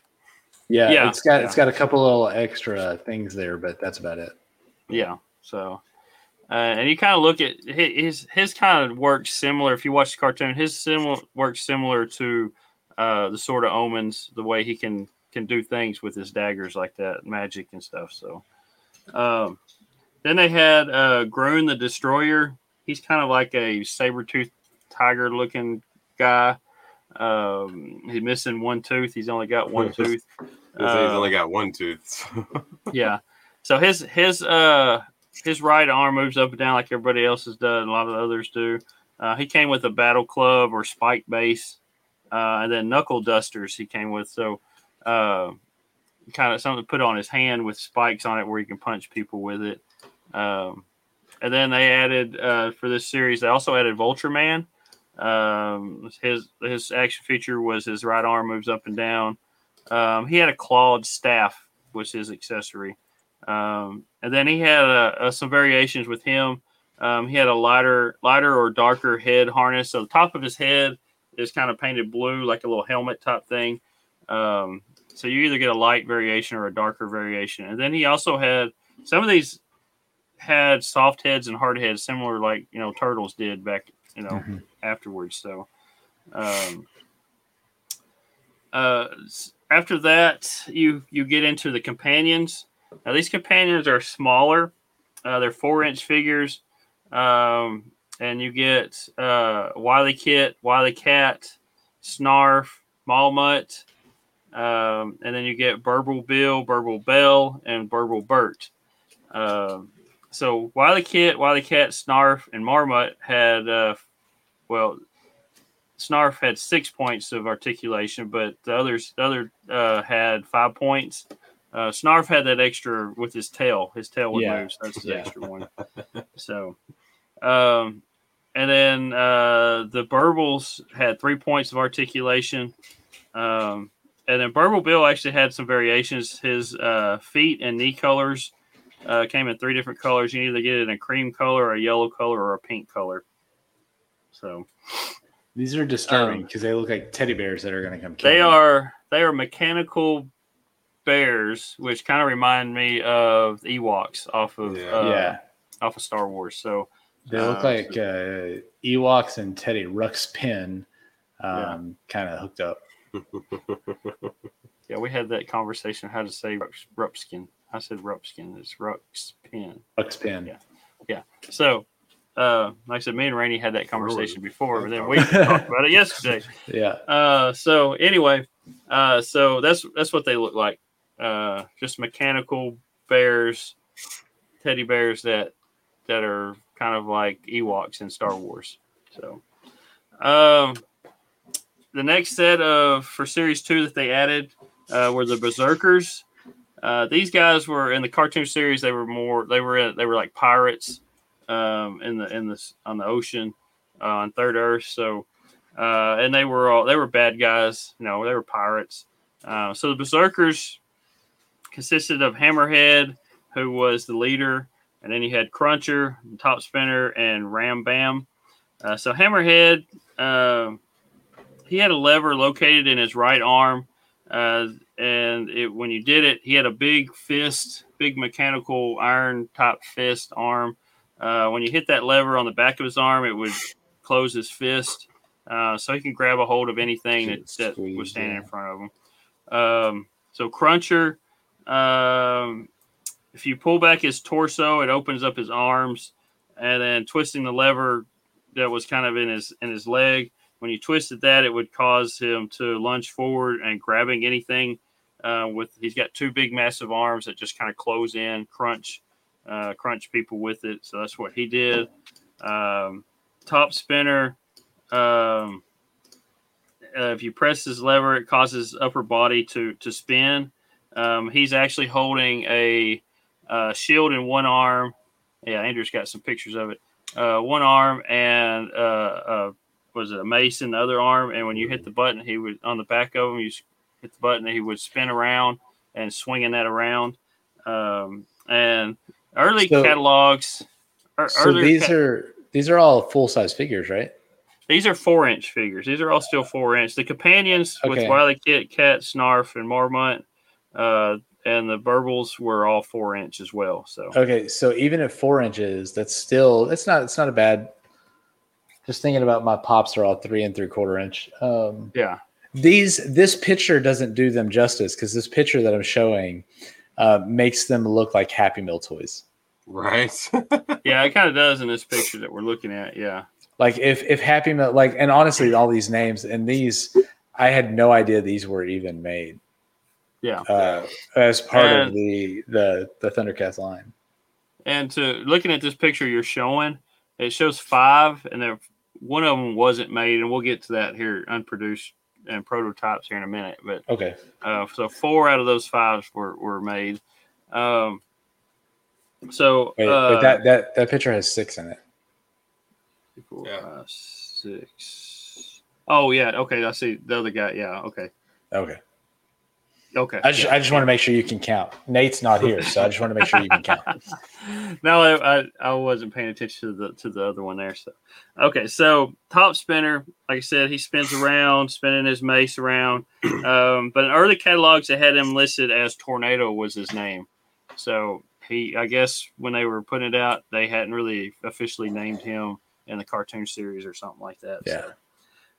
yeah, Yeah, It's got yeah. it's got a couple little extra things there, but that's about it. yeah, so uh, and you kind of look at his his kind of works similar. If you watch the cartoon, his similar works similar to uh, the Sword of Omens, the way he can can do things with his daggers like that, magic and stuff. So um, then they had uh, Grune the Destroyer. He's kind of like a saber tooth tiger looking guy. Um, he's missing one tooth. He's only got one <laughs> tooth. They he's Uh, only got one tooth. <laughs> yeah. So his his uh his right arm moves up and down like everybody else's does, and a lot of the others do. Uh, he came with a battle club or spike base, uh, and then knuckle dusters. He came with so uh, kind of something to put on his hand with spikes on it where he can punch people with it. Um, and then they added uh, for this series, they also added Vulture Man. Um, his his action feature was his right arm moves up and down. Um, he had a clawed staff was his accessory. Um, and then he had uh, uh, some variations with him. Um, he had a lighter, lighter or darker head harness. So the top of his head is kind of painted blue, like a little helmet type thing. Um, so you either get a light variation or a darker variation. And then he also had some of these had soft heads and hard heads, similar like you know turtles did back you know Mhm. afterwards. So. Um, uh, after that, you you get into the companions. Now these companions are smaller. Uh, they're four inch figures, um, and you get uh, WilyKit, Wily Cat, Snarf, Ma-Mutt, um, and then you get Berbil Bill, Berbil Belle, and Berbil Bert. Um, so WilyKit, Wily Cat, Snarf, and Ma-Mutt had, uh, well, Snarf had six points of articulation, but the others, the other uh, had five points. Uh, Snarf had that extra with his tail. His tail would Yeah. move, so that's the Yeah. extra one. So, um, and then uh, the Berbils had three points of articulation. Um, and then Berbil Bill actually had some variations. His uh, feet and knee colors uh, came in three different colors. You either get it in a cream color, a yellow color, or a pink color. So These are disturbing Um, because they look like teddy bears that are going to come. kill they you. are they are mechanical bears, which kind of remind me of Ewoks off of Yeah. uh, yeah, off of Star Wars. So They look Uh, like uh, Ewoks and Teddy Ruxpin Yeah. um, kind of hooked up. <laughs> Yeah, we had that conversation how to say Rux, Rupskin. I said Rupskin. It's Ruxpin. Ruxpin. Yeah. Yeah. So, uh, like I said, me and Rainey had that conversation before, but then we talked about it yesterday. <laughs> Yeah. Uh, so anyway, uh, so that's that's what they look like. Uh, just mechanical bears, teddy bears that that are kind of like Ewoks in Star Wars. So, um, the next set of for series two that they added uh, were the Berzerkers. Uh, these guys were in the cartoon series. They were more. They were in, they were like pirates um, in the in the on the ocean uh, on Third Earth. So uh, and they were all they were bad guys. You know, they were pirates. Uh, so the Berzerkers consisted of Hammerhand, who was the leader, and then you had Cruncher, Top Spinner, and Ram Bam. Uh, so Hammerhand, uh, he had a lever located in his right arm, uh, and it, when you did it, he had a big fist, big mechanical iron type fist arm. Uh, when you hit that lever on the back of his arm, it would close his fist uh, so he can grab a hold of anything that, that was standing in front of him. Um, so Cruncher, um, if you pull back his torso, it opens up his arms, and then twisting the lever that was kind of in his in his leg. When you twisted that, it would cause him to lunge forward and grabbing anything. Uh, with he's got two big massive arms that just kind of close in, crunch, uh, crunch people with it. So that's what he did. Um, top spinner. Um, uh, if you press his lever, it causes upper body to to spin. Um, he's actually holding a uh, shield in one arm. Yeah, Andrew's got some pictures of it. Uh, one arm and uh, uh, was it a mace in the other arm? And when you hit the button, he would on the back of him. You hit the button, he would spin around and swinging that around. Um, and early So- catalogs. So these are these are all full size figures, right? These are four inch figures. These are all still four inch. The companions with WilyKit, Cat, Snarf, and Ma-Mutt, uh, and the Berbils were all four inch as well. So Okay, so even at four inches, that's still it's not it's not a bad. Just thinking about my pops are all three and three quarter inch. Um, yeah, these this picture doesn't do them justice because this picture that I'm showing uh, makes them look like Happy Meal toys. right. <laughs> yeah, it kind of does in this picture that we're looking at. Yeah, Like if if Happy Meal like and honestly all these names and these I had no idea these were even made yeah. uh, as part of the the the Thundercats line. And to looking at this picture you're showing, it shows five, and there one of them wasn't made, and we'll get to that here, unproduced and prototypes here in a minute. But Okay, Uh, so four out of those five were, were made. Um, so wait, uh, but that that that picture has six in it. four, Yeah. five, six. Oh yeah, okay. I see the other guy. Yeah, okay, Okay, okay. I just yeah. I just want to make sure you can count. Nate's not here, so I just want to make sure you can count. <laughs> no, I, I, I wasn't paying attention to the to the other one there. So, okay, so top spinner, like I said, he spins around, spinning his mace around. <clears throat> Um, but in early catalogs, they had him listed as Tornado was his name. So he, I guess, when they were putting it out, they hadn't really officially named him in the cartoon series or something like that. Yeah.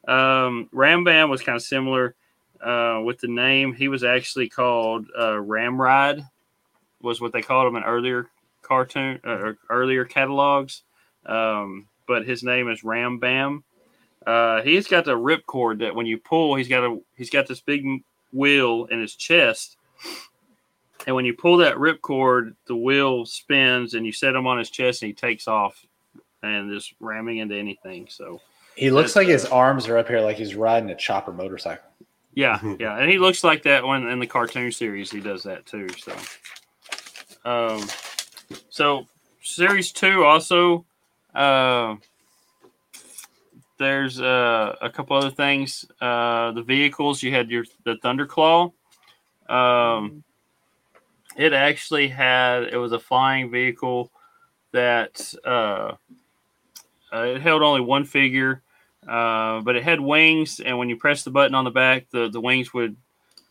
So, um, Rambam was kind of similar uh, with the name. He was actually called uh, Ramride, was what they called him in earlier cartoon uh, or earlier catalogs. Um, but his name is Ram Bam. Uh, he's got the ripcord that when you pull, he's got a he's got this big wheel in his chest, and when you pull that ripcord, the wheel spins, and you set him on his chest, and he takes off, and just ramming into anything. So He looks like his arms are up here, like he's riding a chopper motorcycle. Yeah, <laughs> yeah, and he looks like that when in the cartoon series he does that too. So, um, so series two also, uh, there's uh, a couple other things. Uh, the vehicles you had your the Thunderclaw. Um, it actually had it was a flying vehicle that uh, uh, it held only one figure. Uh, but it had wings, and when you press the button on the back, the, the wings would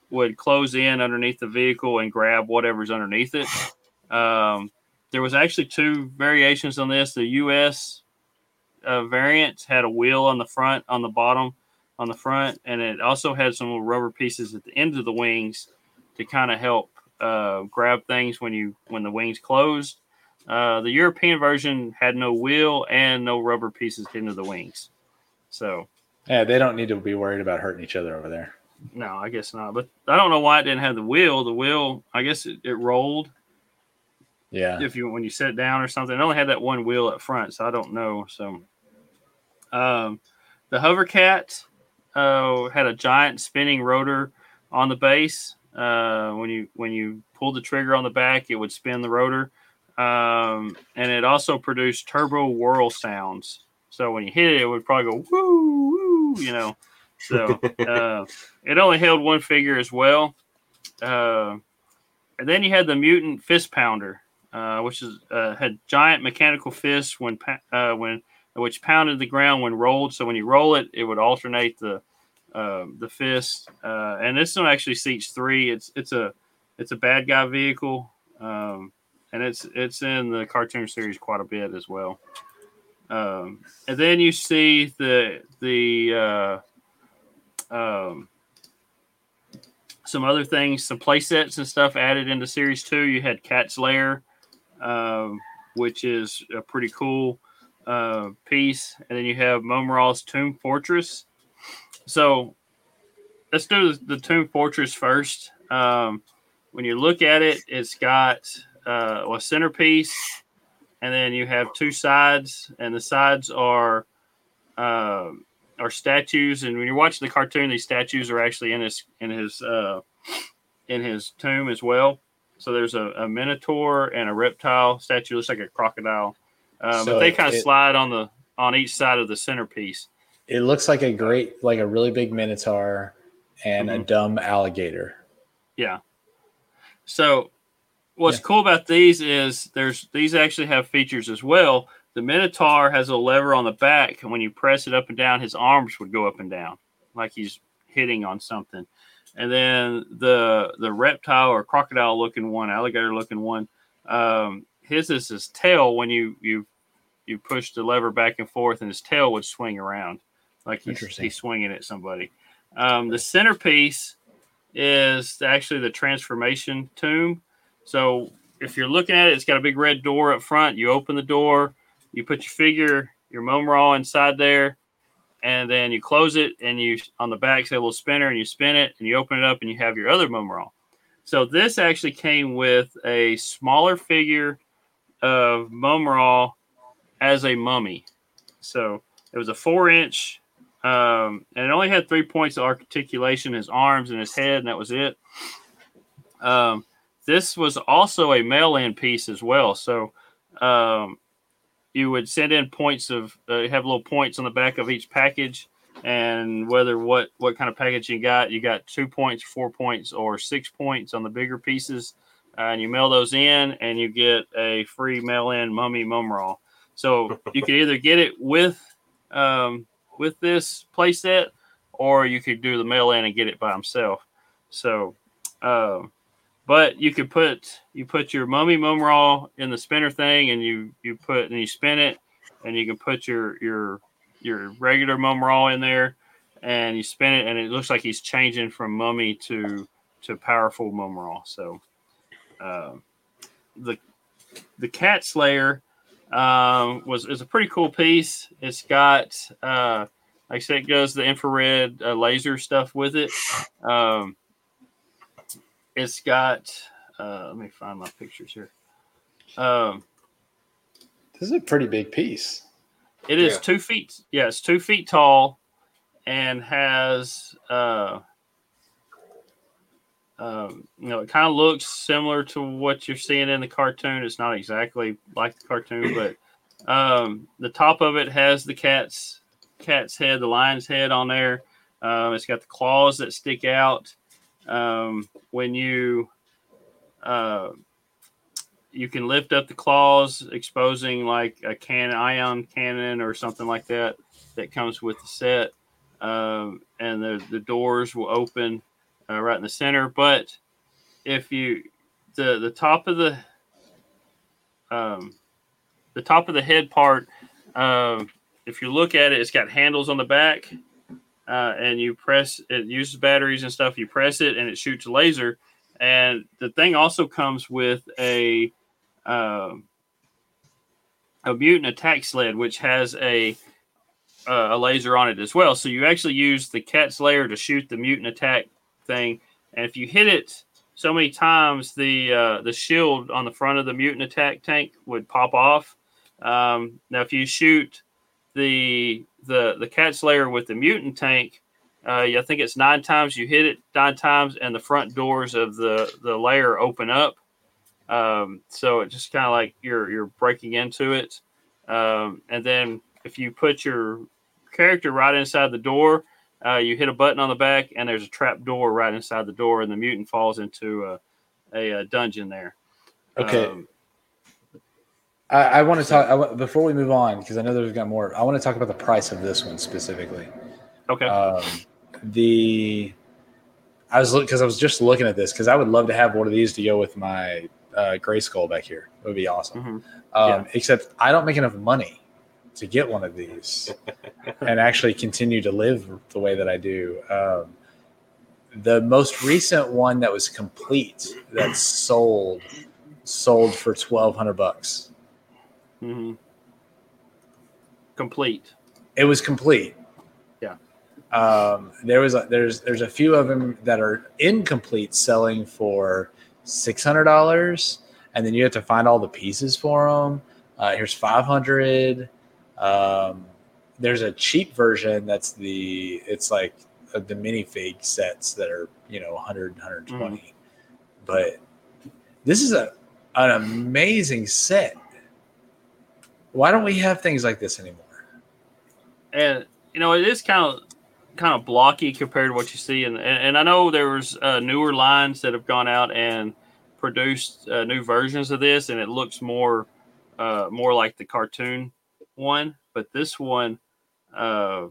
would close in underneath the vehicle and grab whatever's underneath it. Um, there was actually two variations on this. The U.S. uh, variant had a wheel on the front, on the bottom, on the front, and it also had some little rubber pieces at the end of the wings to kind of help uh, grab things when you when the wings closed. Uh, the European version had no wheel and no rubber pieces into the wings. So Yeah, they don't need to be worried about hurting each other over there. no, I guess not. But I don't know why it didn't have the wheel. The wheel, I guess it, it rolled Yeah. if you when you set down or something. It only had that one wheel up front, so I don't know. So, um, the Hovercat uh, had a giant spinning rotor on the base. Uh, when you when you pulled the trigger on the back, it would spin the rotor, um, and it also produced turbo whirl sounds. So when you hit it, it would probably go woo woo, you know. So <laughs> uh, it only held one figure as well. Uh, and then you had the mutant fist pounder, uh, which is uh, had giant mechanical fists when uh, when which pounded the ground when rolled. So when you roll it, it would alternate the uh, the fist. Uh, and this one actually seats three. It's it's a it's a bad guy vehicle, um, and it's it's in the cartoon series quite a bit as well. Um, and then you see the the uh, um, some other things, some play sets and stuff added into series two. You had Cat's Lair, um, which is a pretty cool uh, piece, and then you have Mumm-Ra's Tomb Fortress. So let's do the, the Tomb Fortress first. Um, when you look at it, it's got uh, a centerpiece, and then you have two sides, and the sides are uh, are statues. And when you're watching the cartoon, these statues are actually in his in his uh, in his tomb as well. So there's a, a minotaur and a reptile statue, looks like a crocodile, uh, So but they kind of it- slide on the on each side of the centerpiece. It looks like a great, like a really big minotaur and a Mhm. dumb alligator. Yeah. So what's Yeah. cool about these is there's these actually have features as well. The Minotaur has a lever on the back, and when you press it up and down, his arms would go up and down, like he's hitting on something. And then the the reptile or crocodile looking one, alligator looking one, um, his is his tail when you you you push the lever back and forth, and his tail would swing around like he's, he's swinging at somebody. Um, the centerpiece is actually the transformation tomb. So if you're looking at it, it's got a big red door up front. You open the door, you put your figure, your Mumm-Ra inside there, and then you close it, and you on the back say a little spinner, and you spin it, and you open it up, and you have your other Mumm-Ra. So this actually came with a smaller figure of Mumm-Ra as a mummy. So it was a four inch, um, and it only had three points of articulation: his arms and his head, and that was it. Um, this was also a mail-in piece as well. So um, you would send in points of uh, have little points on the back of each package, and whether what what kind of package you got, you got two points, four points, or six points on the bigger pieces, uh, and you mail those in, and you get a free mail-in mummy Mumm-Ra. So you could either get it with um, with this playset, or you could do the mail-in and get it by himself. So. Um, but you could put you put your mummy Mumm-Ra in the spinner thing and you you put and you spin it and you can put your your your regular Mumm-Ra in there and you spin it and it looks like he's changing from mummy to to powerful Mumm-Ra so um, the the Cat's Lair um, was is a pretty cool piece it's got uh, like I said, it goes the infrared uh, laser stuff with it. Um, it's got uh, let me find my pictures here um This is a pretty big piece. it is Yeah. two feet yeah it's two feet tall and has uh um, you know, it kind of looks similar to what you're seeing in the cartoon. It's not exactly like the cartoon, <clears throat> but um, the top of it has the cat's cat's head, the lion's head on there. Um, it's got the claws that stick out. Um, when you uh, you can lift up the claws, exposing like a can ion cannon or something like that that comes with the set. Um, and the, the doors will open uh, right in the center. But if you the the top of the um, the top of the head part, um, if you look at it, it's got handles on the back, uh, and you press it uses batteries and stuff. You press it, and it shoots a laser. And the thing also comes with a um, a mutant attack sled, which has a uh, a laser on it as well. So you actually use the Cat's Lair to shoot the mutant attack thing, and if you hit it so many times, the uh, the shield on the front of the mutant attack tank would pop off. Um, now, if you shoot the the the Cat's Lair with the mutant tank, uh, I think it's nine times you hit it nine times, and the front doors of the the layer open up. Um, so it's just kind of like you're you're breaking into it. Um, and then if you put your character right inside the door, uh, you hit a button on the back, and there's a trap door right inside the door, and the mutant falls into a, a, a dungeon there. Okay. Um, I, I want to talk I, before we move on because I know there's got more. I want to talk about the price of this one specifically. Okay. Um, the I was because I was just looking at this because I would love to have one of these to go with my uh, Grayskull back here. It would be awesome. Mm-hmm. Um, yeah. Except I don't make enough money to get one of these <laughs> and actually continue to live the way that I do. Um, the most recent one that was complete that sold sold for twelve hundred bucks. Mm-hmm. Complete. It was complete. Yeah. Um, there was a, there's there's a few of them that are incomplete selling for six hundred dollars, and then you have to find all the pieces for them. Uh, here's five hundred. Um, there's a cheap version that's the it's like uh, the minifig sets that are you know 100 120 mm. but this is a an amazing set why don't we have things like this anymore? And you know it is kind of kind of blocky compared to what you see. And and, and i know there was uh, newer lines that have gone out and produced uh, new versions of this and it looks more uh, more like the cartoon one, but this one, uh,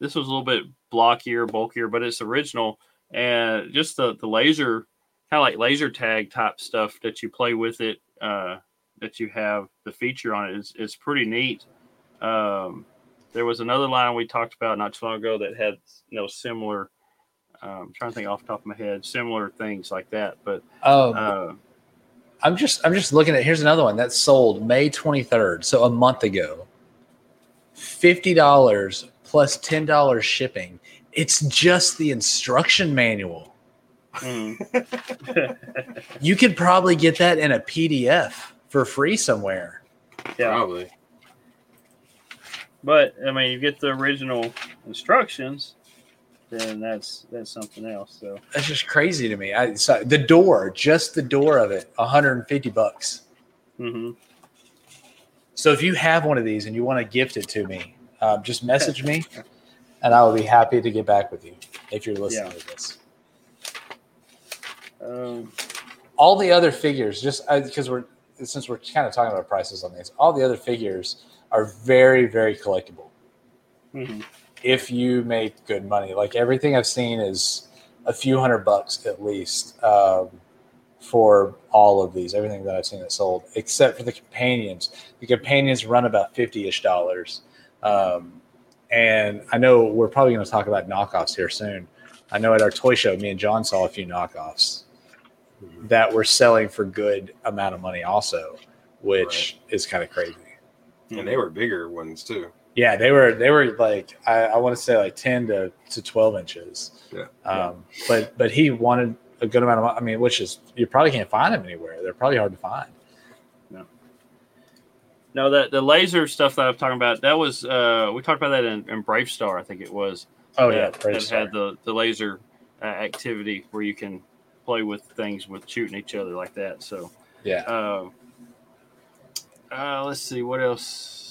this was a little bit blockier, bulkier, but it's original. And just the the laser kind of like laser tag type stuff that you play with it. Uh, that you have the feature on it is is pretty neat. Um, there was another line we talked about not too long ago that had you know similar. Um, I'm trying to think off the top of my head, similar things like that. But um, uh, I'm just I'm just looking at here's another one that sold May 23rd, so a month ago. Fifty dollars plus ten dollars shipping. It's just the instruction manual. Mm. <laughs> you could probably get that in a PDF for free somewhere. Yeah. Probably. But I mean, you get the original instructions then that's that's something else. So that's just crazy to me. I so the door, just the door of it, 150 bucks. Mm-hmm. So if you have one of these and you want to gift it to me, um, just message me, and I will be happy to get back with you if you're listening yeah. to this. Um, all the other figures, just because uh, we're since we're kind of talking about prices on these, all the other figures are very very collectible. Mm-hmm if you make good money. Like everything I've seen is a few hundred bucks at least um, for all of these. Everything that I've seen that sold, except for the companions. The companions run about fifty ish dollars. Um, and I know we're probably going to talk about knockoffs here soon. I know at our toy show, me and John saw a few knockoffs that were selling for good amount of money, also, which right. is kind of crazy. And they were bigger ones too. Yeah, they were they were like I, I want to say like ten to, to twelve inches. Yeah. Um, but but he wanted a good amount of I mean, which is you probably can't find them anywhere. They're probably hard to find. No. No, the the laser stuff that I'm talking about that was uh, we talked about that in, in BraveStarr, I think it was. Oh yeah, Brave that Star. had the the laser uh, activity where you can play with things with shooting each other like that. So yeah. Uh, uh, let's see what else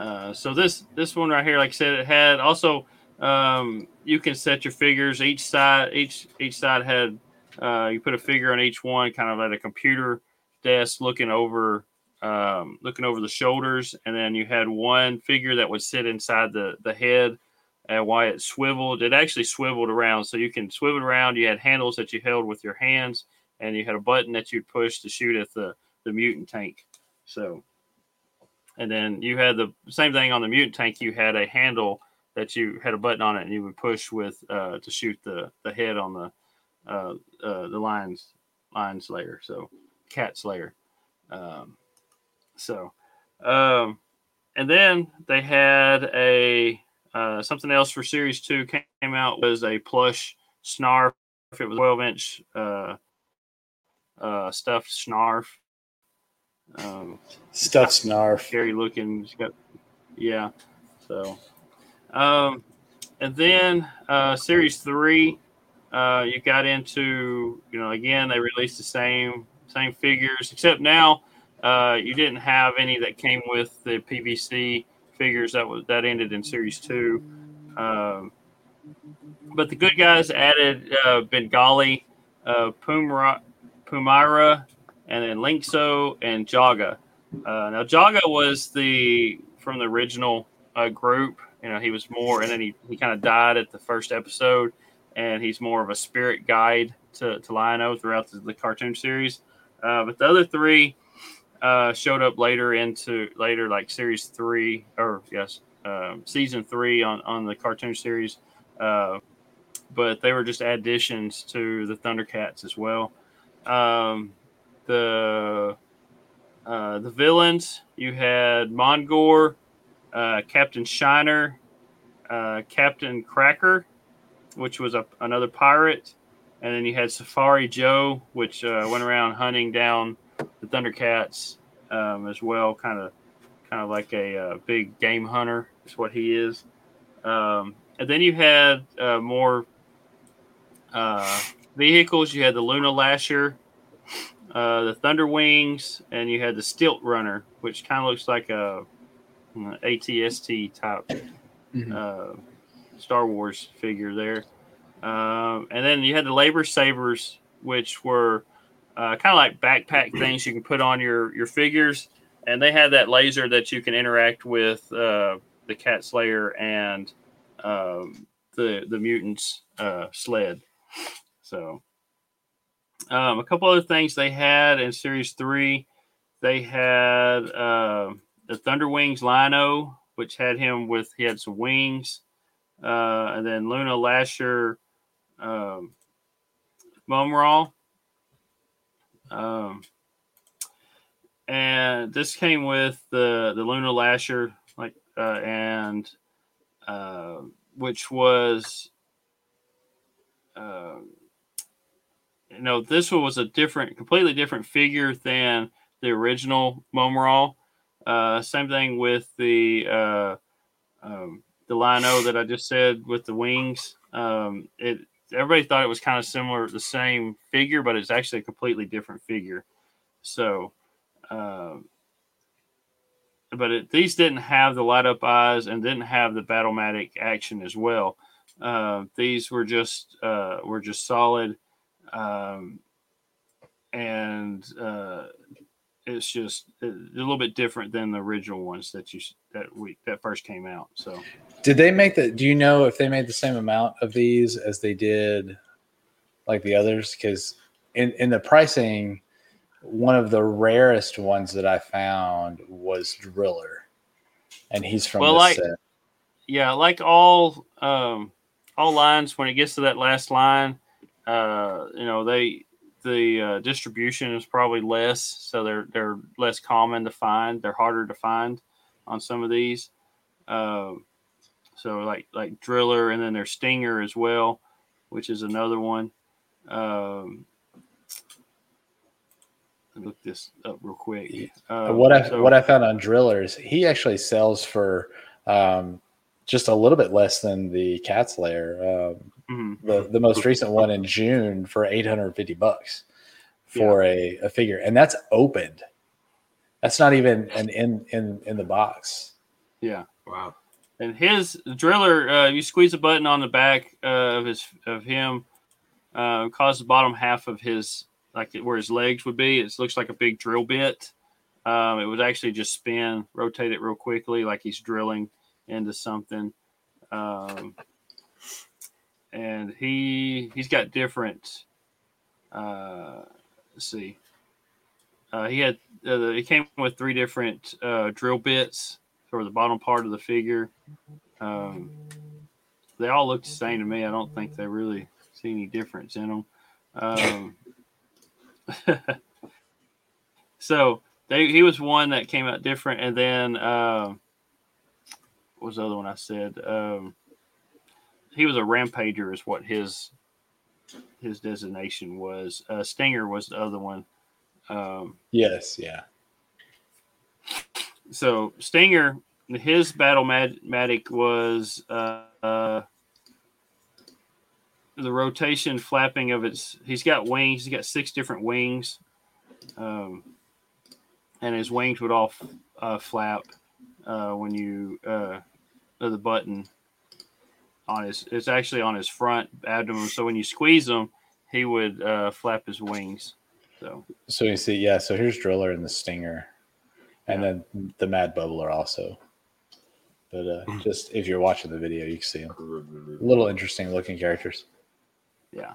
uh, so this this one right here, like I said, it had also um, you can set your figures. Each side each each side had uh, you put a figure on each one, kind of at a computer desk, looking over um, looking over the shoulders, and then you had one figure that would sit inside the the head. And why it swiveled, it actually swiveled around, so you can swivel around. You had handles that you held with your hands, and you had a button that you'd push to shoot at the the mutant tank. So and then you had the same thing on the mutant tank. You had a handle that you had a button on it, and you would push with uh, to shoot the the head on the uh, uh, the lions lion slayer. So Cat's Lair. Um, so, um, and then they had a uh, something else for series two came out was a plush snarf. It was 12 inch uh, uh, stuffed snarf. Um, Stuff snarf. scary looking. Got, yeah. So, um, and then uh, series three, uh, you got into you know again they released the same same figures except now uh, you didn't have any that came with the PVC figures that was that ended in series two. Um, but the good guys added uh, Bengali, uh, Pumyra, Pumyra, and then Lynx-O and Jaga. Uh, now Jaga was the from the original uh, group. You know, he was more, and then he, he kind of died at the first episode, and he's more of a spirit guide to, to Lion-O throughout the, the cartoon series. Uh, but the other three uh, showed up later into later, like series three, or yes, um, season three on, on the cartoon series. Uh, but they were just additions to the Thundercats as well. Um, the uh, the villains you had Mongor, uh, Captain Shiner, uh, Captain Cracker, which was a, another pirate, and then you had Safari Joe, which uh, went around hunting down the Thundercats um, as well, kind of kind of like a, uh big game hunter is what he is. Um, and then you had uh, more uh, vehicles. You had the Luna Lasher, uh, the Thunder Wings, and you had the Stilt Runner, which kind of looks like a, an ATST type Mhm. uh, Star Wars figure there. Um, and then you had the Labor Sabers, which were uh, kind of like backpack <clears throat> things you can put on your your figures, and they had that laser that you can interact with uh, the Cat's Lair and um, the the mutants uh, sled. So, um, a couple other things they had in Series Three, they had uh, the Thunder Wings Lion-O, which had him with he had some wings, uh, and then Luna Lasher, um. Um, and this came with the the Luna Lasher, like, uh, and uh, which was, uh, you know, this one was a different, completely different figure than the original Mumm-Ra. Uh, same thing with the uh, um, the Lion-O that I just said with the wings. Um, it everybody thought it was kind of similar, the same figure, but it's actually a completely different figure. So, um, but it, these didn't have the light up eyes and didn't have the battlematic action as well. Uh, these were just uh, were just solid, um, and uh, it's just a little bit different than the original ones that you that we that first came out. So. Did they make the? Do you know if they made the same amount of these as they did, like the others? Because in in the pricing, one of the rarest ones that I found was Driller, and he's from Well, like- set. yeah, like all um, all lines, when it gets to that last line, uh, you know they the uh, distribution is probably less, so they're they're less common to find. They're harder to find on some of these. Um, so like like driller, and then there's stinger as well, which is another one. Um, look this up real quick. Um, what I so- what I found on Drillers, he actually sells for um, just a little bit less than the Cat's Lair. Um, Mhm. the the most recent one in June for 850 bucks for a, a figure, and that's opened. That's not even an in in in the box. yeah. Wow. And his driller, uh, you squeeze a button on the back uh, of his of him, uh, cause the bottom half of his like where his legs would be. It looks like a big drill bit. Um, it would actually just spin, rotate it real quickly, like he's drilling into something. Um, and he he's got different. Uh, let's see. Uh, he had uh, he came with three different uh, drill bits for the bottom part of the figure. Um, they all look the same to me. I don't think they really see any difference in them. Um, <laughs> so they, he was one that came out different, and then uh, what was the other one I said? Um, he was a rampager, is what his his designation was. Uh, Stinger was the other one. Um, Yes, yeah. so Stinger, his battle matic was uh, uh, the rotation flapping of its. He's got wings. He's got six different wings, um, and his wings would all f- uh, flap uh, when you uh, the button on his. It's actually on his front abdomen. So when you squeeze him, he would uh, flap his wings. So So you see, yeah. So here's Driller and the Stinger, and then the Mad Bubbler also. But uh, just if you're watching the video, you can see them. <laughs> Little interesting looking characters. Yeah.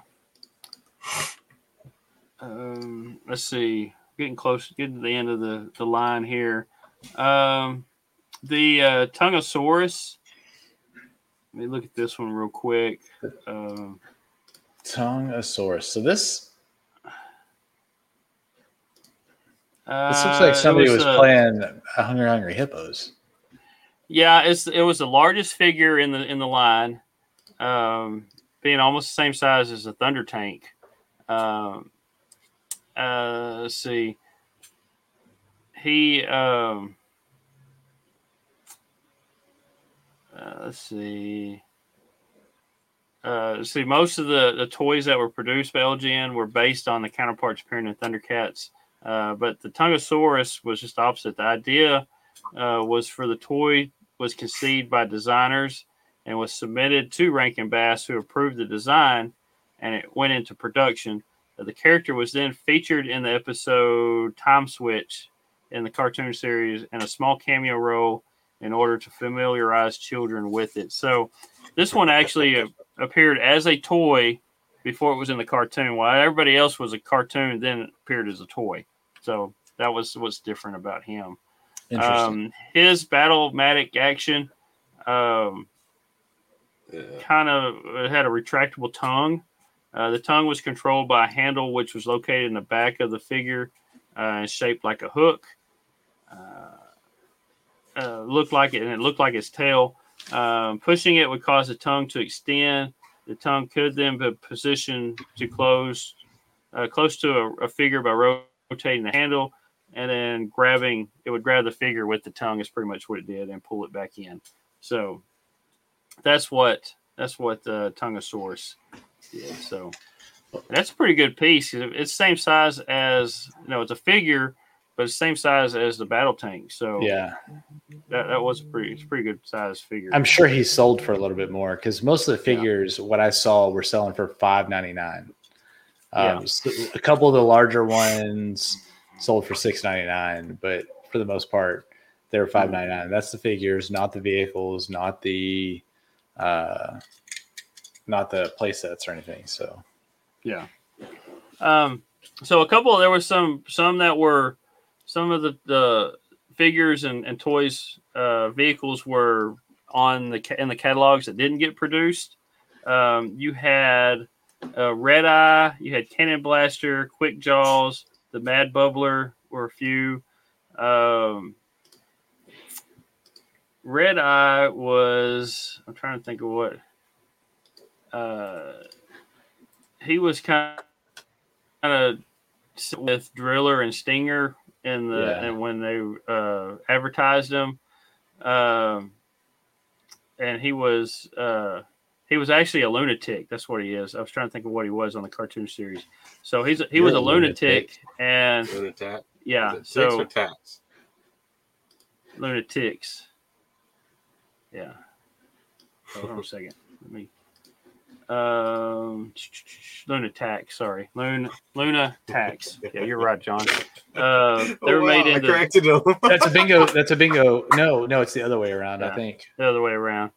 Um, let's see. Getting close, getting to the end of the, the line here. Um, the uh, Tongue-A-Saurus. Let me look at this one real quick. Um, Tongue-A-Saurus. So this uh, this looks like somebody was, uh, playing Hungry Hungry Hippos. Yeah, it's it was the largest figure in the in the line, um, being almost the same size as a Thunder Tank. Um, uh, let's see. He um, uh, let's see. Uh, see, most of the, the toys that were produced by LJN were based on the counterparts appearing in Thundercats, uh, but the Tongue-A-Saurus was just opposite. The idea uh, was for the toy was conceived by designers and was submitted to Rankin Bass, who approved the design, and it went into production. Uh, The character was then featured in the episode Time Switch in the cartoon series and a small cameo role in order to familiarize children with it. So this one actually uh, appeared as a toy before it was in the cartoon, while everybody else was a cartoon, then it appeared as a toy. So that was what's different about him. Um, his battle-matic action um, Yeah. kind of had a retractable tongue. Uh, the tongue was controlled by a handle which was located in the back of the figure uh, and shaped like a hook. Uh, uh, looked like it, and it looked like its tail. Um, pushing it would cause the tongue to extend. The tongue could then be positioned to close uh, close to a, a figure by rotating the handle and then grabbing. It would grab the figure with the tongue. Is pretty much what it did, and pull it back in. So that's what that's what the Tongue-A-Saurus did. So that's a pretty good piece. It's the same size as you know, it's a figure, but it's the same size as the battle tank. So yeah. that, that was a pretty it's a pretty good size figure. I'm sure he sold for a little bit more because most of the figures, what I saw, were selling for five ninety nine. Yeah. Um, so a couple of the larger ones sold for six ninety nine, but for the most part, they were five ninety nine. That's the figures, not the vehicles, not the, uh, not the play sets or anything. So Yeah. Um, so a couple there was some some that were some of the, the figures and, and toys uh, vehicles were on the in the catalogs that didn't get produced. Um, you had uh, Red Eye, you had Cannon Blaster, Quick Jaws, the Mad Bubbler were a few. Um, Red Eye was I'm trying to think of what uh, he was kind of with Driller and Stinger in the Yeah. and when they uh, advertised him, um, and he was uh, he was actually a lunatic. That's what he is. I was trying to think of what he was on the cartoon series. So he's he You're was a lunatic, lunatic. and Lunatic. Yeah, so tats? lunatics. Yeah. Hold on a <laughs> second. Let me. Um, Lunataks. Sorry, Luna Luna Tax. Yeah, you're right, John. Uh, they Oh, were wow, made I into corrected him. that's a bingo. That's a bingo. No, no, it's the other way around. I think. the other way around.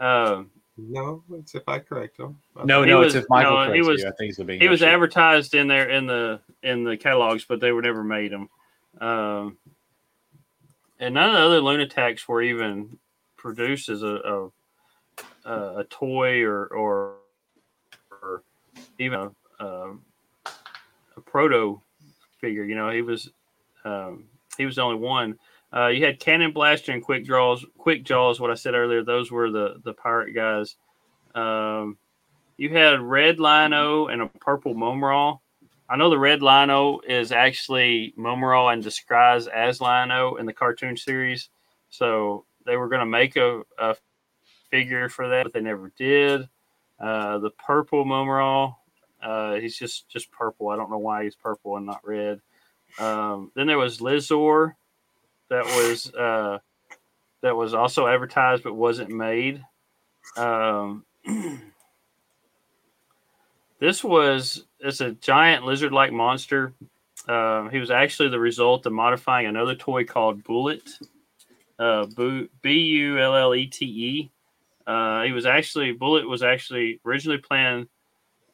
Um, no, it's if I correct him. No, no, was- it's if Michael no, he was- you. I think it's the bingo. he was sheet. advertised in there in the in the catalogs, but they were never made them. Um, and none of the other Lunatics were even produced as a a, a toy or or, or even a, a, a, proto figure. You know, he was um, he was the only one. Uh, you had Cannon Blaster and Quick Draws. Quick Jaws, what I said earlier, those were the the pirate guys. Um, you had Red Lion-O and a Purple Mumm-Ra. I know the Red Lion-O is actually Mumm-Ra and disguised as Lion-O in the cartoon series. So they were going to make a, a, figure for that, but they never did. Uh, the Purple Mumm-Ra, uh, he's just just purple. I don't know why he's purple and not red. Um, then there was Lizor, that was uh, that was also advertised but wasn't made. Um, <clears throat> this was it's a giant lizard-like monster. Uh, he was actually the result of modifying another toy called Bullet. Uh, B U L L E T E. Uh, he was actually Bullet was actually originally planned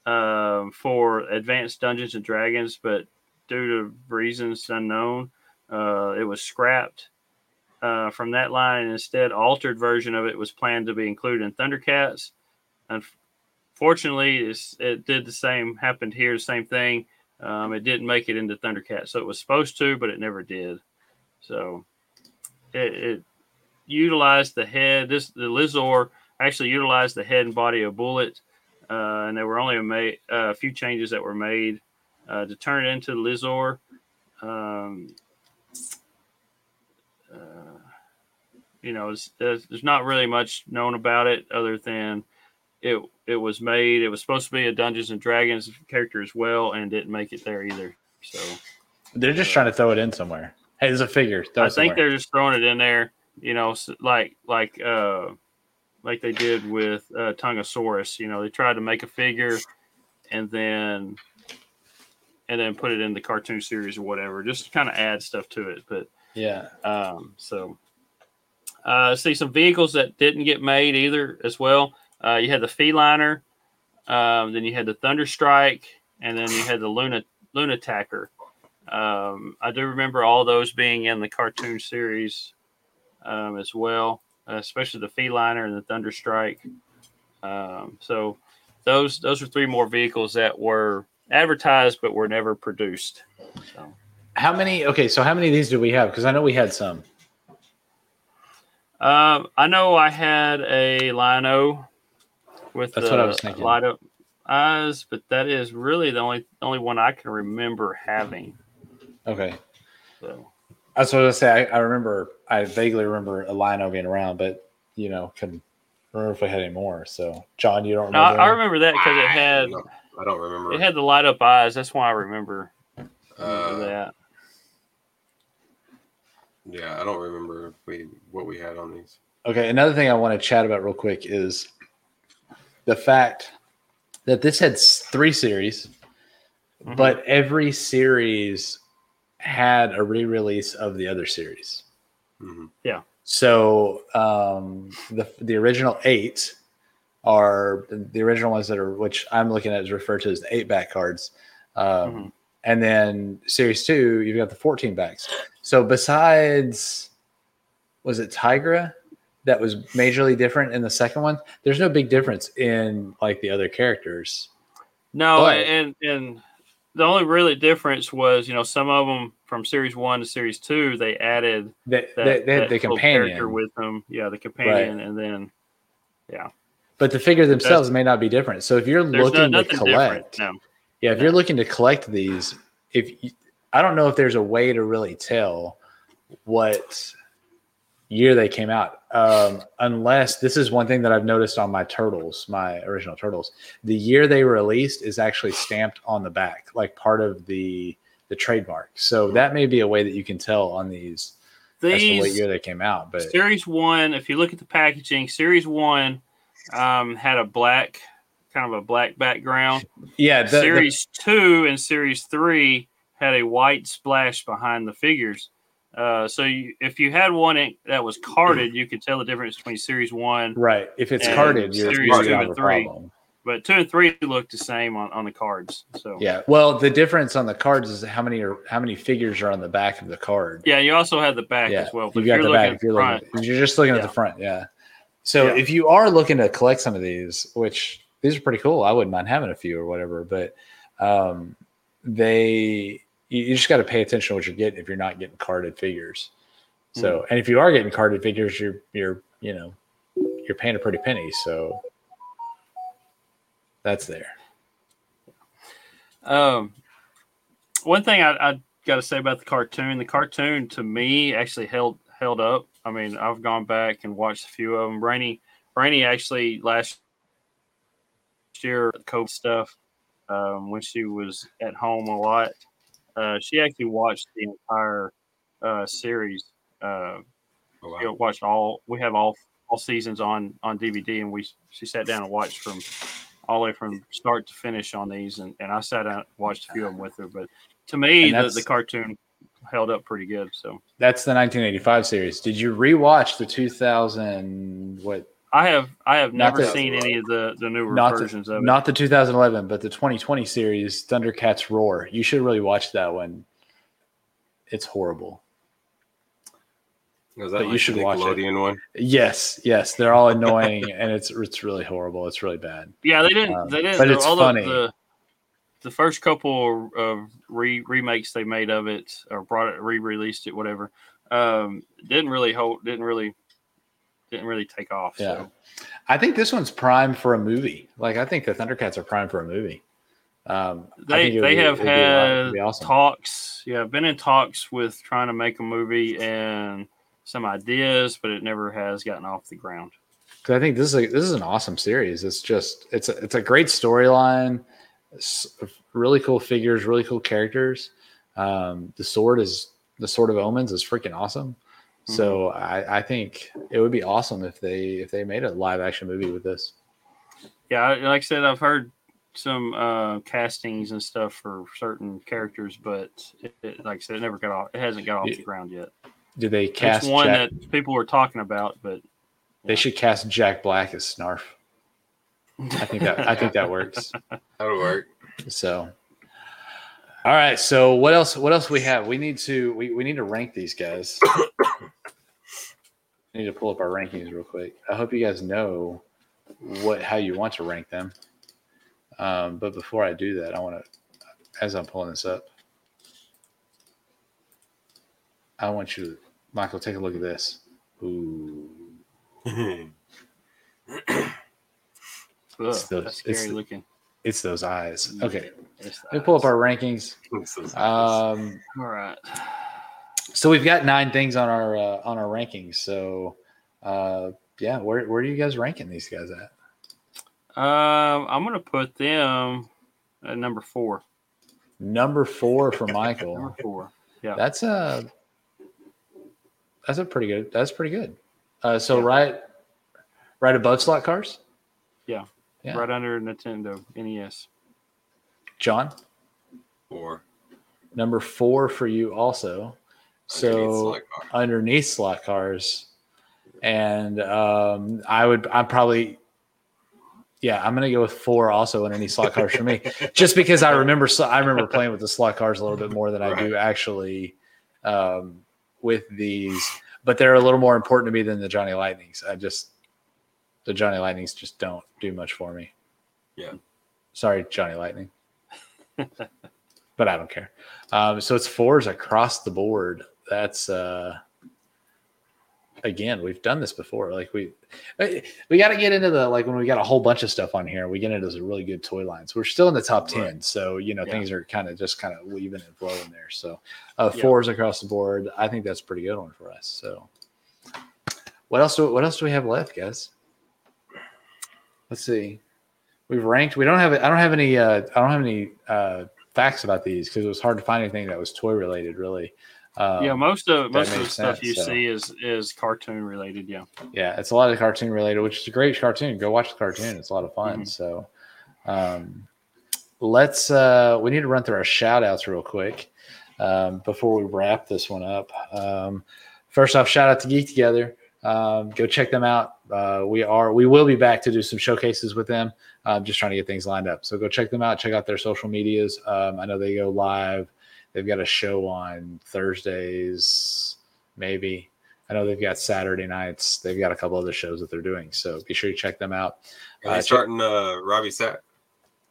uh, for Advanced Dungeons and Dragons, but due to reasons unknown, uh, it was scrapped uh, from that line, and instead, altered version of it was planned to be included in Thundercats. Unfortunately, it did the same. Happened here, the same thing. Um, it didn't make it into Thundercats, so it was supposed to, but it never did. So it, it utilized the head. This the Lizor actually utilized the head and body of Bullet, uh, and there were only a, ma- uh, a, few changes that were made uh, to turn it into Lizor. Um, uh, you know, there's, there's not really much known about it other than it it was made. It was supposed to be a Dungeons and Dragons character as well, and didn't make it there either. So they're just trying to throw it in somewhere. Hey, there's a figure. I think they're just throwing it in there. You know, like like uh like they did with uh, Tongue-A-Saurus. You know, they tried to make a figure, and then and then put it in the cartoon series or whatever, just to kind of add stuff to it. But yeah, um, so uh, see some vehicles that didn't get made either as well. Uh, you had the Feliner, um, then you had the Thunderstrike, and then you had the Luna Lunatacker. Um, I do remember all those being in the cartoon series um, as well, uh, especially the Feliner and the Thunderstrike. Um, so those those are three more vehicles that were advertised but were never produced. So. How many? Okay, so how many of these do we have? Because I know we had some. Um, I know I had a Lion-O with That's what I was thinking. light up eyes, but that is really the only only one I can remember having. Okay. So I was going to say I, I, remember I vaguely remember a Lion-O being around, but you know, couldn't remember if we had any more. So John, you don't remember? No, I, I remember that because it had I don't remember. It had the light up eyes. That's why I remember, uh, that. Yeah, I don't remember we what we had on these. Okay, another thing I want to chat about real quick is the fact that this had three series, mm-hmm. but every series had a re-release of the other series. Mm-hmm. Yeah. So um, the the original eight are the original ones that are which I'm looking at is referred to as the eight back cards. Um, mm-hmm. And then series two, you've got the 14 backs. So besides, was it Tygra that was majorly different in the second one? There's no big difference in like the other characters. No, but, and and the only really difference was you know some of them from series one to series two they added that, they, had the companion with them, yeah, the companion, right. and then yeah. But the figure themselves may not be different. So if you're looking no, to collect, no. yeah, if no. you're looking to collect these, if you, I don't know if there's a way to really tell what year they came out, um, unless this is one thing that I've noticed on my turtles, my original turtles. The year they released is actually stamped on the back, like part of the the trademark. So that may be a way that you can tell on these. These what year they came out, but Series One, if you look at the packaging, Series One um, had a black, kind of a black background. Yeah. The, series the... two and series three had a white splash behind the figures. Uh, so you, if you had one that was carded, you could tell the difference between series one. Right. If it's carded, you're, series two and three. Problem. but two and three look the same on, on the cards. So Yeah. Well, the difference on the cards is how many are how many figures are on the back of the card. yeah. You also have the back yeah. as well. You've if got you're the back. at If you're, front, looking, if you're just looking at the front, yeah. So Yeah. if you are looking to collect some of these, which these are pretty cool, I wouldn't mind having a few or whatever, but um, they you, you just got to pay attention to what you're getting if you're not getting carded figures. So, Hmm. and if you are getting carded figures, you're you're you know you're paying a pretty penny. So that's there. Um, one thing I, I got to say about the cartoon, the cartoon to me actually held held up. I mean, I've gone back and watched a few of them. Rainy, Rainy actually last year COVID stuff um, when she was at home a lot. Uh, she actually watched the entire uh, series. Uh, Oh, wow. you know, watched all. We have all all seasons on on DVD, and we she sat down and watched from all the way from start to finish on these, and, and I sat down and watched a few of them with her. But to me, the, the cartoon held up pretty good. So That's the 1985 series. Did you rewatch the 2000 what I have I have Not never the- seen any of the the newer not versions the, of it. not the 2011 but the 2020 series Thundercats Roar. You should really watch that one. It's horrible. Was that But you should the watch it. Nickelodeon one? Yes, yes, they're all annoying <laughs> and it's it's really horrible. It's really bad. Yeah, they didn't. Um, they didn't. but it's all funny. The, the, the first couple of re, remakes they made of it or brought it re-released it, whatever, um, didn't really hold. Didn't really. Didn't really take off. Yeah. So. I think this one's prime for a movie. Like I think the Thundercats are prime for a movie. Um, They think it would they be- have it'd be a lot- had be awesome. talks. Yeah, been in talks with trying to make a movie and some ideas, but it never has gotten off the ground. Because I think this is a, this is an awesome series. It's just it's a, it's a great storyline, really cool figures, really cool characters. Um, the sword is the sword of omens is freaking awesome. So I, I think it would be awesome if they if they made a live action movie with this. Yeah, like I said, I've heard some uh, castings and stuff for certain characters, but it, it, like I said, it never got off. It hasn't got off the ground yet. Do they cast It's one Jack, that people were talking about, but they should cast Jack Black as Snarf. I think that I think that works. <laughs> That'll work. So, all right. So what else? What else we have? We need to we, we need to rank these guys. <coughs> I need to pull up our rankings real quick. I hope you guys know what how you want to rank them. Um, but before I do that, I want to, as I'm pulling this up, I want you to, Michael, take a look at this. Ooh, <clears throat> It's that's it's scary the- looking. it's those eyes. Okay, It's let me pull up our rankings. Um, All right. So we've got nine things on our uh, on our rankings. So uh, yeah, where where are you guys ranking these guys at? Um, I'm gonna put them at number four. Number four for Michael. Number four. Yeah. That's a that's a pretty good. That's pretty good. Uh, so Yeah. right right above slot cars. Yeah. Yeah. Right under Nintendo NES. John, Four. number four for you also. So underneath slot cars, and um, I would I'm probably yeah I'm gonna go with four also underneath slot cars for me, <laughs> just because I remember I remember playing with the slot cars a little bit more than I do actually um, with these, but they're a little more important to me than the Johnny Lightnings. I just the Johnny Lightnings just don't do much for me. Yeah. sorry Johnny Lightning, <laughs> but I don't care. Um, so it's fours across the board. That's uh again, we've done this before. Like we we got to get into the like when we got a whole bunch of stuff on here, we get into some really good toy lines. We're still in the top ten, Right. so you know Yeah. things are kind of just kind of weaving and flowing there. So uh, Yeah. fours across the board. I think that's a pretty good one for us. So what else? Do, what else do we have left, guys? Let's see. We've ranked. We don't have. I don't have any. Uh, I don't have any uh, facts about these because it was hard to find anything that was toy related. Really. Um, yeah, most of most of the makes stuff you so. see is is cartoon related. Yeah. yeah, it's a lot of cartoon related, which is a great cartoon. Go watch the cartoon; it's a lot of fun. Mhm. So, um, let's. Uh, we need to run through our shout outs real quick um, before we wrap this one up. Um, first off, shout out to Geek Together. Um, go check them out. Uh, we are we will be back to do some showcases with them. um, just trying to get things lined up. So go check them out. Check out their social medias. Um, I know they go live. They've got a show on Thursdays, maybe. I know they've got Saturday nights. They've got a couple other shows that they're doing. So be sure you check them out. Are they Uh, starting uh, Robbie Sack?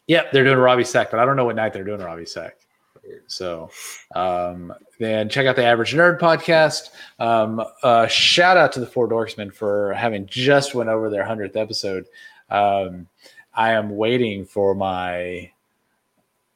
Yep, they're doing Robbie Sack, but I don't know what night they're doing Robbie Sack. So um, then check out the Average Nerd podcast. Um, uh, shout out to the Four Dorksmen for having just went over their hundredth episode. Um, I am waiting for my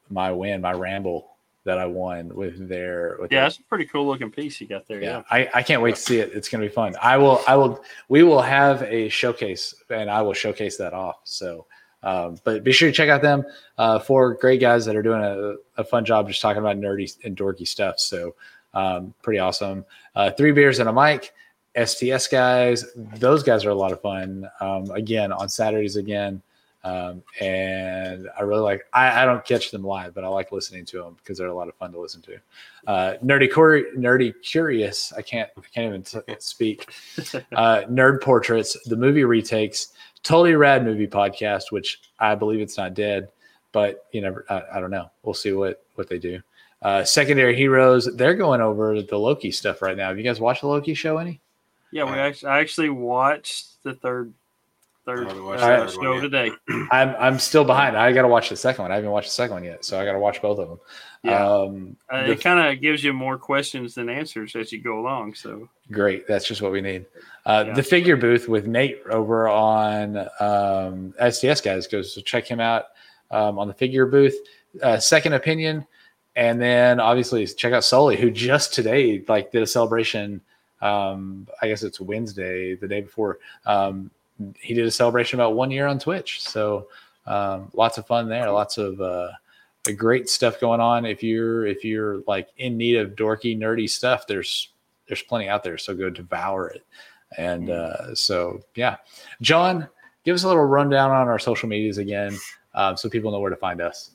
my win, my ramble that I won with their with Yeah, their that's a pretty cool looking piece you got there. yeah Yeah. I, I can't wait to see it it's going to be fun i will i will we will have a showcase and i will showcase that off so um, but be sure to check out them uh, four great guys that are doing a, a fun job just talking about nerdy and dorky stuff so um, pretty awesome uh, three beers and a mic sts guys those guys are a lot of fun um, again on saturdays again um, and I really like. I, I don't catch them live, but I like listening to them because they're a lot of fun to listen to. Uh, nerdy, Cur- nerdy, curious. I can't. I can't even t- <laughs> speak. Uh, Nerd portraits, the movie retakes, totally rad movie podcast, which I believe it's not dead, but you never. I, I don't know. We'll see what what they do. Uh, secondary heroes. They're going over the Loki stuff right now. Have you guys watched the Loki show any? Yeah, we actually I actually watched the third third uh, show yet. today. <clears throat> I'm I'm still behind. I got to watch the second one. I haven't watched the second one yet, so I got to watch both of them. Yeah. Um, Uh, the- it kind of gives you more questions than answers as you go along. So Great. That's just what we need. Uh, Yeah. The figure booth with Nate over on um, SDS guys goes so check him out um, on the figure booth. Uh, second opinion, and then obviously check out Sully, who just today like did a celebration. Um, I guess it's Wednesday, the day before. Um, he did a celebration about one year on Twitch. So um, lots of fun there. Lots of uh, great stuff going on. If you're if you're like in need of dorky nerdy stuff, there's there's plenty out there. So go devour it. And uh, so yeah, John, give us a little rundown on our social medias again, um, so people know where to find us.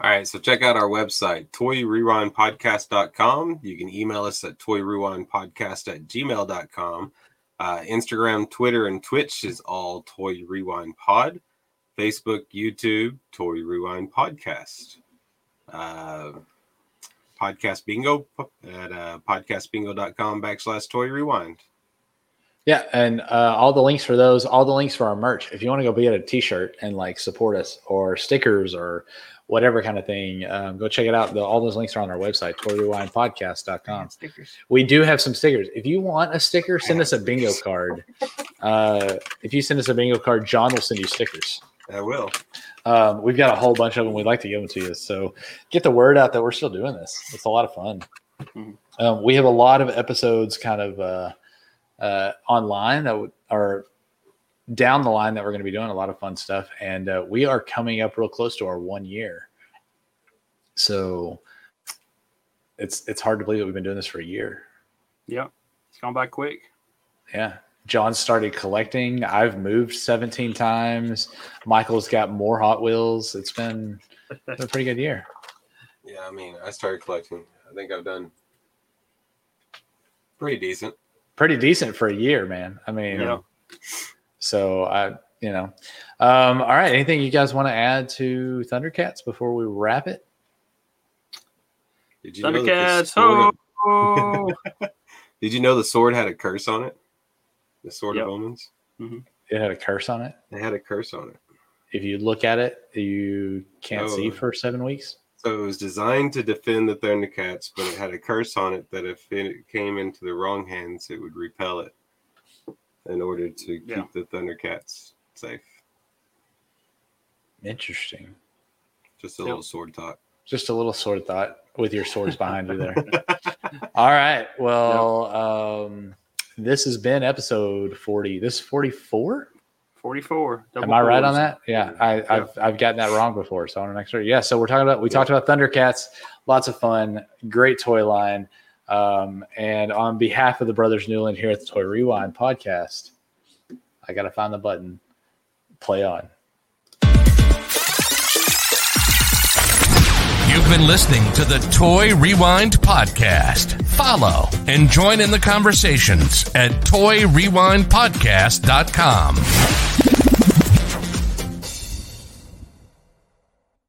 All right, so check out our website, toyrewindpodcast.com. You can email us at toyrewindpodcast at gmail.com. Uh, Instagram, Twitter, and Twitch is all Toy Rewind Pod. Facebook, YouTube, Toy Rewind Podcast. Uh, podcast bingo at uh, podcastbingo.com backslash toy rewind. Yeah, and uh, all the links for those, all the links for our merch. If you want to go get a T-shirt and like support us, or stickers, or whatever kind of thing, um, go check it out. The, all those links are on our website, toyrewindpodcast.com. stickers. We do have some stickers. If you want a sticker, send us a bingo card. Uh, if you send us a bingo card, John will send you stickers. I will. Um, we've got a whole bunch of them. We'd like to give them to you. So get the word out that we're still doing this. It's a lot of fun. Mhm. Um, we have a lot of episodes kind of uh, uh, online that would- are down the line that we're going to be doing a lot of fun stuff. And uh, we are coming up real close to our one year. So it's it's hard to believe that we've been doing this for a year. Yep, it's gone by quick. Yeah. John started collecting. I've moved 17 times. Michael's got more Hot Wheels. It's been, been a pretty good year. Yeah, I mean, I started collecting. I think I've done pretty decent. Pretty decent for a year, man. I mean, Yeah. so I, you know, um, all right. Anything you guys want to add to Thundercats before we wrap it? Did you know the Thundercats, sword ho! of- <laughs> Did you know the sword had a curse on it? The sword Yep. of omens. It had a curse on it. It had a curse on it. If you look at it, you can't see Oh. for seven weeks. So it was designed to defend the Thundercats, but it had a curse on it that if it came into the wrong hands, it would repel it in order to keep Yeah. the Thundercats safe. Interesting. Just a Yep. little sword talk. Just a little sword thought with your swords behind you there. <laughs> All right. Well, um, this has been episode 40. This is 44? Am I right on that? Yeah, I, I've I've gotten that wrong before. So I want to make sure. Yeah. So we're talking about we talked about Thundercats. Lots of fun. Great toy line. Um, and on behalf of the brothers Newland here at the Toy Rewind podcast, I got to find the button. Play on. You've been listening to the Toy Rewind Podcast. Follow and join in the conversations at toyrewindpodcast.com.